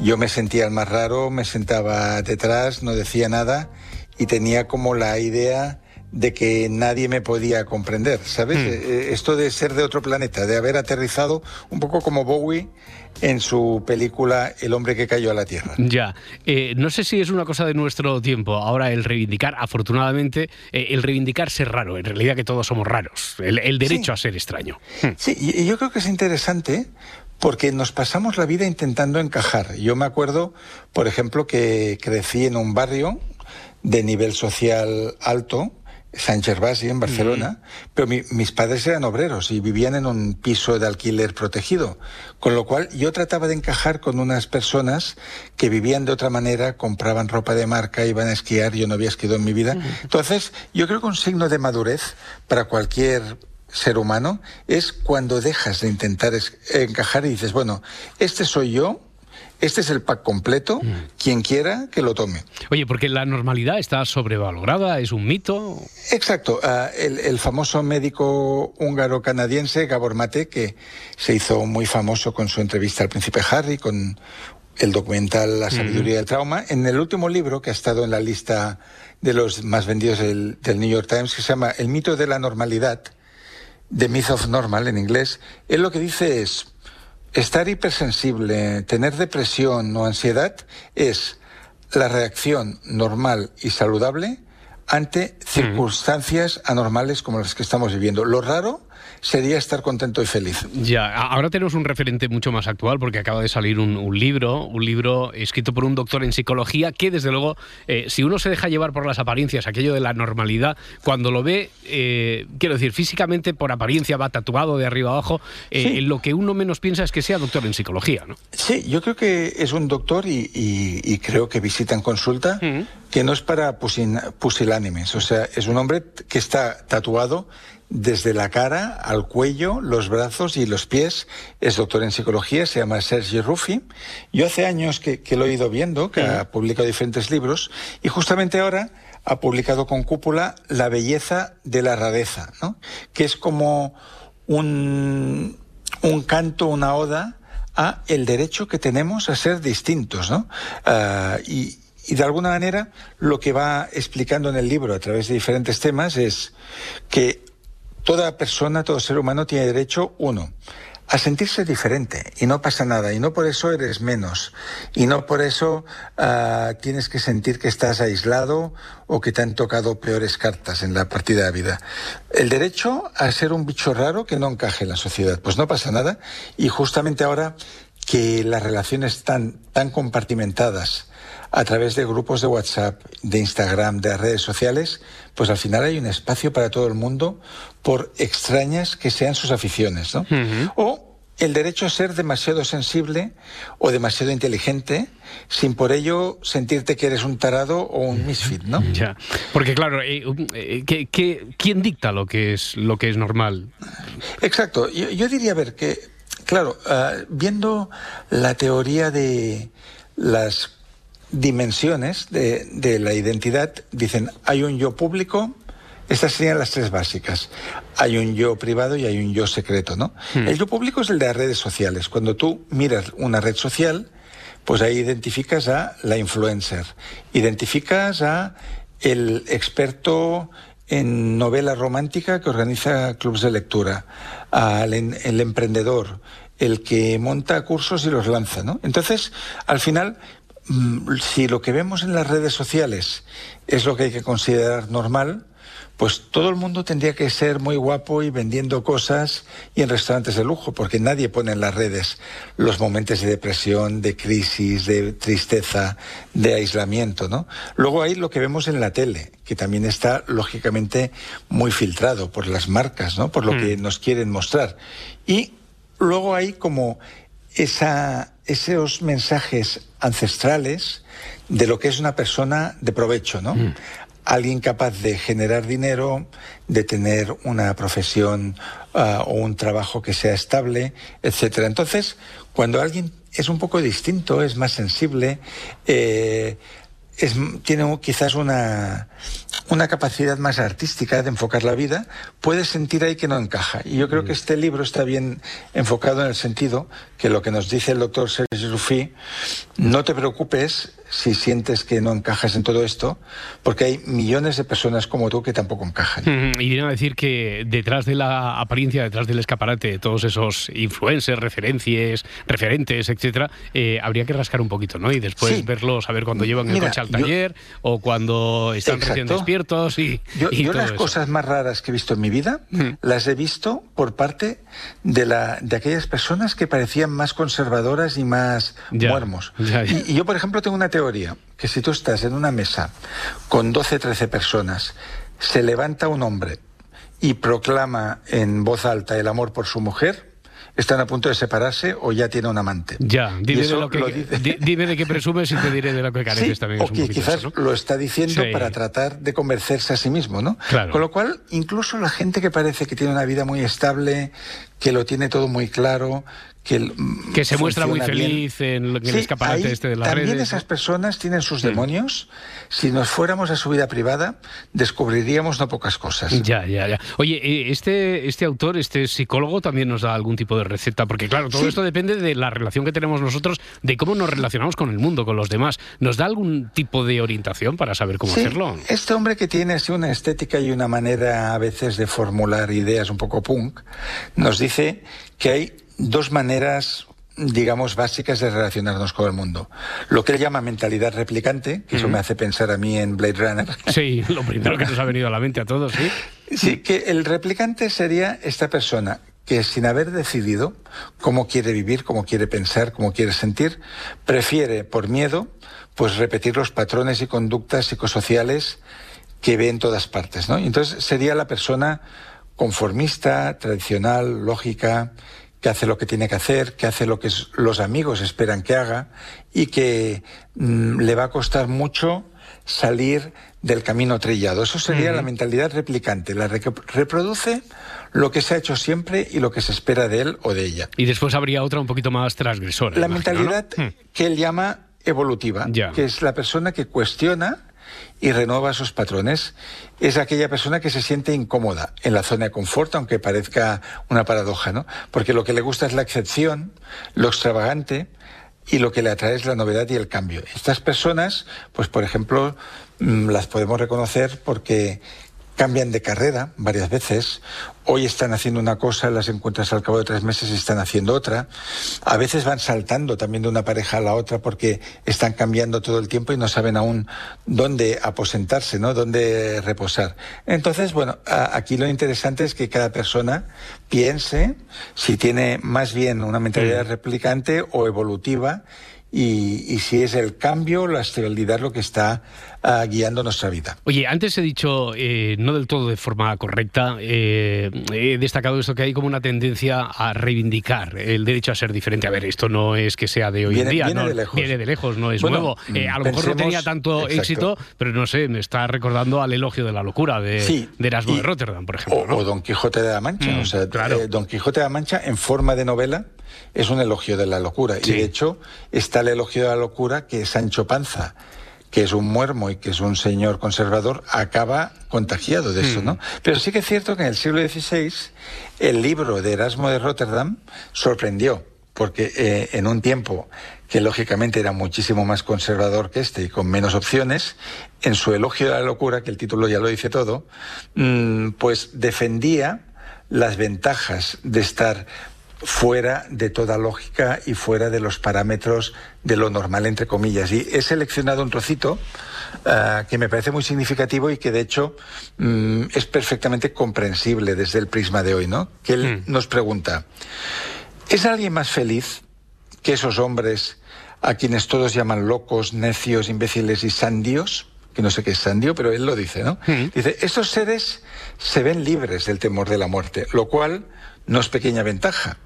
yo me sentía el más raro, me sentaba detrás, no decía nada y tenía como la idea de que nadie me podía comprender, ¿sabes? Hmm. Eh, Esto de ser de otro planeta, de haber aterrizado un poco como Bowie en su película El hombre que cayó a la Tierra. Ya, Eh, no sé si es una cosa de nuestro tiempo, ahora el reivindicar, afortunadamente, eh, el reivindicar ser raro, en realidad que todos somos raros, el, el derecho a ser extraño. Hmm. Sí, y yo creo que es interesante porque nos pasamos la vida intentando encajar. Yo me acuerdo, por ejemplo, que crecí en un barrio de nivel social alto, San Gervasi, en Barcelona, pero mi- mis padres eran obreros y vivían en un piso de alquiler protegido, con lo cual yo trataba de encajar con unas personas que vivían de otra manera, compraban ropa de marca, iban a esquiar, yo no había esquiado en mi vida. Entonces, yo creo que un signo de madurez para cualquier ser humano es cuando dejas de intentar encajar y dices, bueno, este soy yo, este es el pack completo, quien quiera que lo tome. Oye, porque la normalidad está sobrevalorada, es un mito. Exacto. ah, el, el famoso médico húngaro-canadiense Gabor Mate, que se hizo muy famoso con su entrevista al príncipe Harry, con el documental La sabiduría del trauma, en el último libro que ha estado en la lista de los más vendidos del, del New York Times, que se llama El mito de la normalidad, The Myth of Normal en inglés, él lo que dice es, estar hipersensible, tener depresión o ansiedad es la reacción normal y saludable ante circunstancias anormales como las que estamos viviendo. Lo raro sería estar contento y feliz. Ya, ahora tenemos un referente mucho más actual porque acaba de salir un, un libro, un libro escrito por un doctor en psicología que desde luego, eh, si uno se deja llevar por las apariencias, aquello de la normalidad, cuando lo ve, eh, quiero decir, físicamente por apariencia va tatuado de arriba abajo, eh, Sí. lo que uno menos piensa es que sea doctor en psicología, ¿no? Sí, yo creo que es un doctor y, y- y creo que visita en consulta que no es para pusilánimes, o sea, es un hombre que está tatuado desde la cara al cuello, los brazos y los pies. Es doctor en psicología, se llama Sergi Ruffi. Yo hace años que, que lo he ido viendo, que ha publicado diferentes libros y justamente ahora ha publicado con cúpula La belleza de la rareza, ¿no? que es como un, un canto, una oda a el derecho que tenemos a ser distintos, ¿no? Ah, y, y de alguna manera lo que va explicando en el libro a través de diferentes temas es que toda persona, todo ser humano tiene derecho, uno, a sentirse diferente y no pasa nada y no por eso eres menos y no por eso ah, tienes que sentir que estás aislado o que te han tocado peores cartas en la partida de vida. El derecho a ser un bicho raro que no encaje en la sociedad, pues no pasa nada y justamente ahora que las relaciones están tan compartimentadas a través de grupos de WhatsApp, de Instagram, de redes sociales, pues al final hay un espacio para todo el mundo, por extrañas que sean sus aficiones, ¿no? O el derecho a ser demasiado sensible o demasiado inteligente, sin por ello sentirte que eres un tarado o un misfit, ¿no? Ya, porque claro, eh, eh, ¿qué- qué- quién dicta lo que es lo que es normal? Exacto. Yo, yo diría, a ver, que, claro, ah, viendo la teoría de las dimensiones de, de la identidad, dicen, hay un yo público, estas serían las tres básicas. Hay un yo privado y hay un yo secreto, ¿no? El yo público es el de las redes sociales. Cuando tú miras una red social, pues ahí identificas a la influencer, identificas a el experto en novela romántica que organiza clubes de lectura, al el emprendedor, el que monta cursos y los lanza, ¿no? Entonces, al final, si lo que vemos en las redes sociales es lo que hay que considerar normal, pues todo el mundo tendría que ser muy guapo y vendiendo cosas y en restaurantes de lujo, porque nadie pone en las redes los momentos de depresión, de crisis, de tristeza, de aislamiento, ¿no? Luego hay lo que vemos en la tele, que también está lógicamente muy filtrado por las marcas, ¿no? Por lo que nos quieren mostrar. Y luego hay como esa, esos mensajes ancestrales de lo que es una persona de provecho, ¿no? Alguien capaz de generar dinero, de tener una profesión ah, o un trabajo que sea estable, etcétera. Entonces, cuando alguien es un poco distinto, es más sensible, eh, es, tiene quizás una, una capacidad más artística de enfocar la vida, puede sentir ahí que no encaja. Y yo creo que este libro está bien enfocado en el sentido que lo que nos dice el doctor Serge Rufi, no te preocupes si sientes que no encajas en todo esto, porque hay millones de personas como tú que tampoco encajan. Y viene a decir que detrás de la apariencia, detrás del escaparate de todos esos influencers, referencias, referentes, etcétera, eh, habría que rascar un poquito, ¿no? Y después verlos, a ver cuando llevan el coche al taller o cuando están recién despiertos y. Yo, las cosas más raras que he visto en mi vida las he visto por parte de, la, de aquellas personas que parecían más conservadoras y más muermos. Y, y yo, por ejemplo, tengo una teoría que si tú estás en una mesa con 12, 13 personas, se levanta un hombre y proclama en voz alta el amor por su mujer, están a punto de separarse o ya tiene un amante. Ya, dime, de, lo que, dime de qué presumes y te diré de lo que careces también. Que quizás lo está diciendo para tratar de convencerse a sí mismo, ¿no? Con lo cual, incluso la gente que parece que tiene una vida muy estable, que lo tiene todo muy claro, que, se muestra muy feliz en, el escaparate este de las también esas personas tienen sus demonios. Si nos fuéramos a su vida privada, descubriríamos no pocas cosas. Ya, ya, ya. Oye, eh, este, este autor, este psicólogo, también nos da algún tipo de receta, porque claro, todo esto depende de la relación que tenemos nosotros, de cómo nos relacionamos con el mundo, con los demás. ¿Nos da algún tipo de orientación para saber cómo hacerlo? Este hombre que tiene así una estética y una manera a veces de formular ideas un poco punk, nos dice que hay dos maneras digamos, básicas de relacionarnos con el mundo. Lo que él llama mentalidad replicante, que eso me hace pensar a mí en Blade Runner. (laughs) Sí, lo primero que nos ha venido a la mente a todos, sí. Sí, que el replicante sería esta persona que sin haber decidido cómo quiere vivir, cómo quiere pensar, cómo quiere sentir, prefiere, por miedo, pues repetir los patrones y conductas psicosociales que ve en todas partes, ¿no? Entonces sería la persona conformista, tradicional, lógica, que hace lo que tiene que hacer, que hace lo que los amigos esperan que haga y que mm, le va a costar mucho salir del camino trillado. Eso sería la mentalidad replicante, la que reproduce lo que se ha hecho siempre y lo que se espera de él o de ella. Y después habría otra un poquito más transgresora. La mentalidad hmm. que él llama evolutiva, que es la persona que cuestiona y renueva sus patrones es aquella persona que se siente incómoda en la zona de confort, aunque parezca una paradoja, ¿no? Porque lo que le gusta es la excepción, lo extravagante y lo que le atrae es la novedad y el cambio. Estas personas, pues por ejemplo, mm, las podemos reconocer porque cambian de carrera varias veces. Hoy están haciendo una cosa, las encuentras al cabo de tres meses y están haciendo otra. A veces van saltando también de una pareja a la otra porque están cambiando todo el tiempo y no saben aún dónde aposentarse, ¿no? Dónde reposar. Entonces, bueno, aquí lo interesante es que cada persona piense si tiene más bien una mentalidad replicante o evolutiva y, si es el cambio, la estabilidad lo que está ah, guiando nuestra vida. Oye, antes he dicho, eh, no del todo de forma correcta, eh, he destacado esto que hay como una tendencia a reivindicar el derecho a ser diferente. A ver, esto no es que sea de hoy en día, viene no, de lejos. viene de lejos, no es nuevo. Eh, a lo mejor no tenía tanto éxito, pero no sé, me está recordando al elogio de la locura de, Erasmo de Rotterdam, por ejemplo. O, Don Quijote de la Mancha, mm, o sea, Don Quijote de la Mancha en forma de novela es un elogio de la locura. Y de hecho está el elogio de la locura que Sancho Panza, que es un muermo y que es un señor conservador, acaba contagiado de eso, ¿no? Mm. Pero sí que es cierto que en el siglo XVI el libro de Erasmo de Rotterdam sorprendió, porque eh, en un tiempo que lógicamente era muchísimo más conservador que este y con menos opciones, en su elogio de la locura, que el título ya lo dice todo, mm, pues defendía las ventajas de estar fuera de toda lógica y fuera de los parámetros de lo normal, entre comillas. Y he seleccionado un trocito ah, que me parece muy significativo y que de hecho mm, es perfectamente comprensible desde el prisma de hoy, ¿no? Que él hmm. nos pregunta, ¿es alguien más feliz que esos hombres a quienes todos llaman locos, necios, imbéciles y sandios? que no sé qué es sandio, pero él lo dice, ¿no? Hmm. Dice, estos seres se ven libres del temor de la muerte, lo cual no es pequeña ventaja.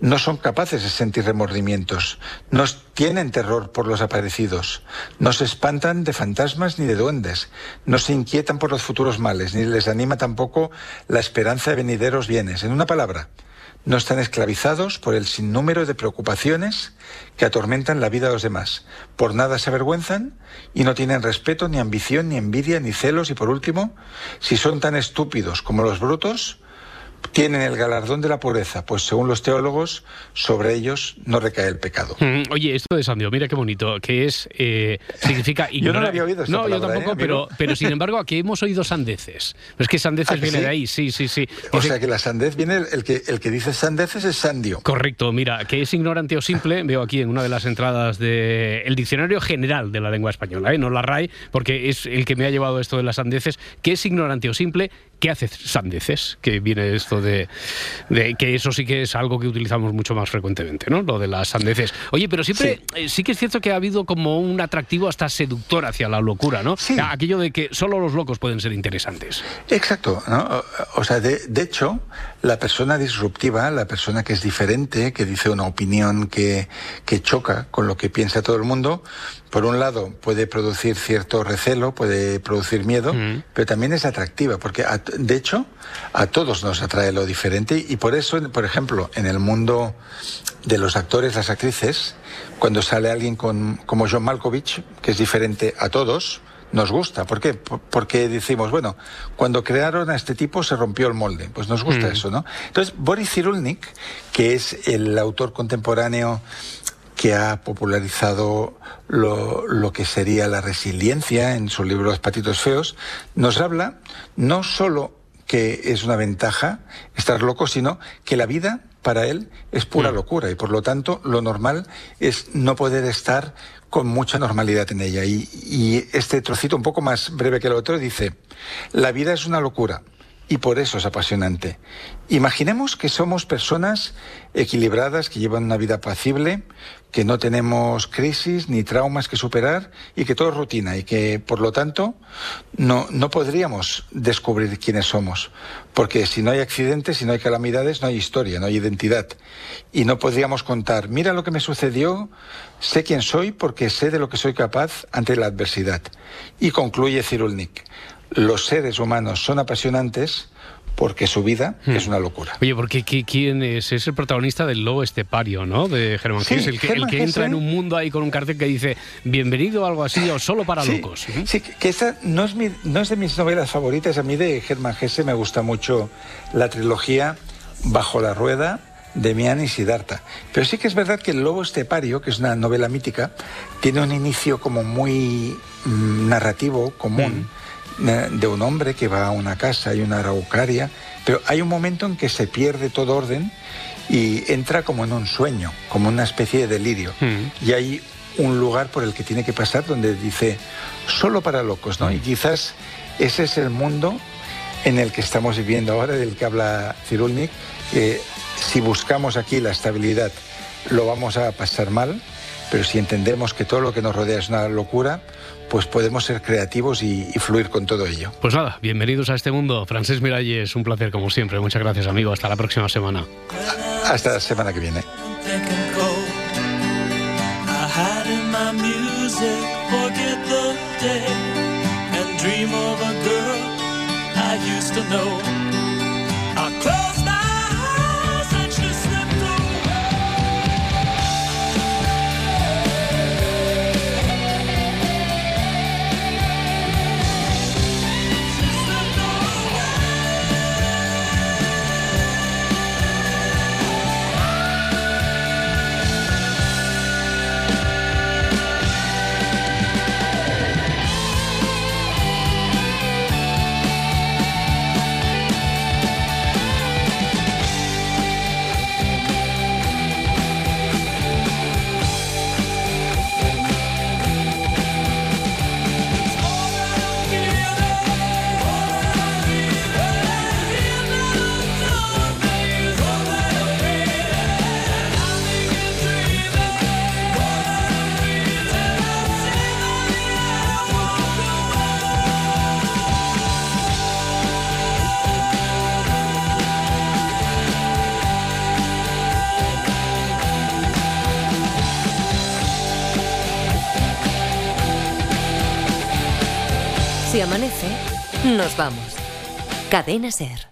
No son capaces de sentir remordimientos, no tienen terror por los aparecidos, no se espantan de fantasmas ni de duendes, no se inquietan por los futuros males, ni les anima tampoco la esperanza de venideros bienes. En una palabra, no están esclavizados por el sinnúmero de preocupaciones que atormentan la vida de los demás. Por nada se avergüenzan y no tienen respeto, ni ambición, ni envidia, ni celos. Y por último, si son tan estúpidos como los brutos, tienen el galardón de la pureza, pues según los teólogos, sobre ellos no recae el pecado. Mm, oye, esto de Sandio, mira qué bonito, que es, eh, significa (laughs) yo no lo había oído No, yo tampoco, ¿eh, pero, pero sin embargo aquí hemos oído sandeces. Es que sandeces viene de ahí, sí, sí, sí. O sea que la sandez viene, el que, el que dice sandeces es sandio. Correcto, mira, que es ignorante o simple, (laughs) veo aquí en una de las entradas del Diccionario General de la Lengua Española, ¿eh? no la RAE, porque es el que me ha llevado esto de las sandeces, que es ignorante o simple, ¿qué hace sandeces? Que viene esto de, que eso sí que es algo que utilizamos mucho más frecuentemente, ¿no? Lo de las sandeces. Oye, pero siempre eh, sí. que es cierto que ha habido como un atractivo hasta seductor hacia la locura, ¿no? Sí. Aquello de que solo los locos pueden ser interesantes. Exacto, ¿no? O sea, de, de hecho, la persona disruptiva, la persona que es diferente, que dice una opinión que, que choca con lo que piensa todo el mundo, por un lado puede producir cierto recelo, puede producir miedo, pero también es atractiva, porque de hecho a todos nos atrae lo diferente y por eso, por ejemplo, en el mundo de los actores, las actrices, cuando sale alguien con, como John Malkovich, que es diferente a todos, nos gusta. ¿Por qué? Porque decimos, bueno, cuando crearon a este tipo se rompió el molde. Pues nos gusta eso, ¿no? Entonces, Boris Cyrulnik, que es el autor contemporáneo que ha popularizado lo, lo, que sería la resiliencia en su libro Los patitos feos, nos habla no solo que es una ventaja estar loco, sino que la vida para él es pura locura y por lo tanto lo normal es no poder estar con mucha normalidad en ella. Y, y este trocito un poco más breve que el otro dice, la vida es una locura y por eso es apasionante. Imaginemos que somos personas equilibradas, que llevan una vida apacible, que no tenemos crisis ni traumas que superar y que todo es rutina y que, por lo tanto, no, no podríamos descubrir quiénes somos. Porque si no hay accidentes, si no hay calamidades, no hay historia, no hay identidad. Y no podríamos contar, mira lo que me sucedió, sé quién soy porque sé de lo que soy capaz ante la adversidad. Y concluye Cirulnik los seres humanos son apasionantes porque su vida Hmm. es una locura. Oye, porque ¿qui- ¿quién es? Es el protagonista del lobo estepario, ¿no? De Germán Sí, el que, el Hermann que entra en un mundo ahí con un cartel que dice bienvenido o algo así o solo para Sí, locos. Sí, que esa no es, mi- no es de mis novelas favoritas. A mí de Germán Hesse me gusta mucho la trilogía Bajo la Rueda, Demián y Siddhartha. Pero sí que es verdad que El Lobo Estepario, que es una novela mítica, tiene un inicio como muy mm, narrativo, común, eh, de un hombre que va a una casa, hay una araucaria, pero hay un momento en que se pierde todo orden y entra como en un sueño, como una especie de delirio. Y hay un lugar por el que tiene que pasar donde dice solo para locos, ¿no? Y quizás ese es el mundo en el que estamos viviendo ahora, del que habla Cirulnik, que si buscamos aquí la estabilidad lo vamos a pasar mal, pero si entendemos que todo lo que nos rodea es una locura, pues podemos ser creativos y, y fluir con todo ello. Pues nada, bienvenidos a este mundo. Francés Miralles, un placer como siempre. Muchas gracias, amigo. Hasta la próxima semana. Hasta la semana que viene. I vamos. Cadena Ser.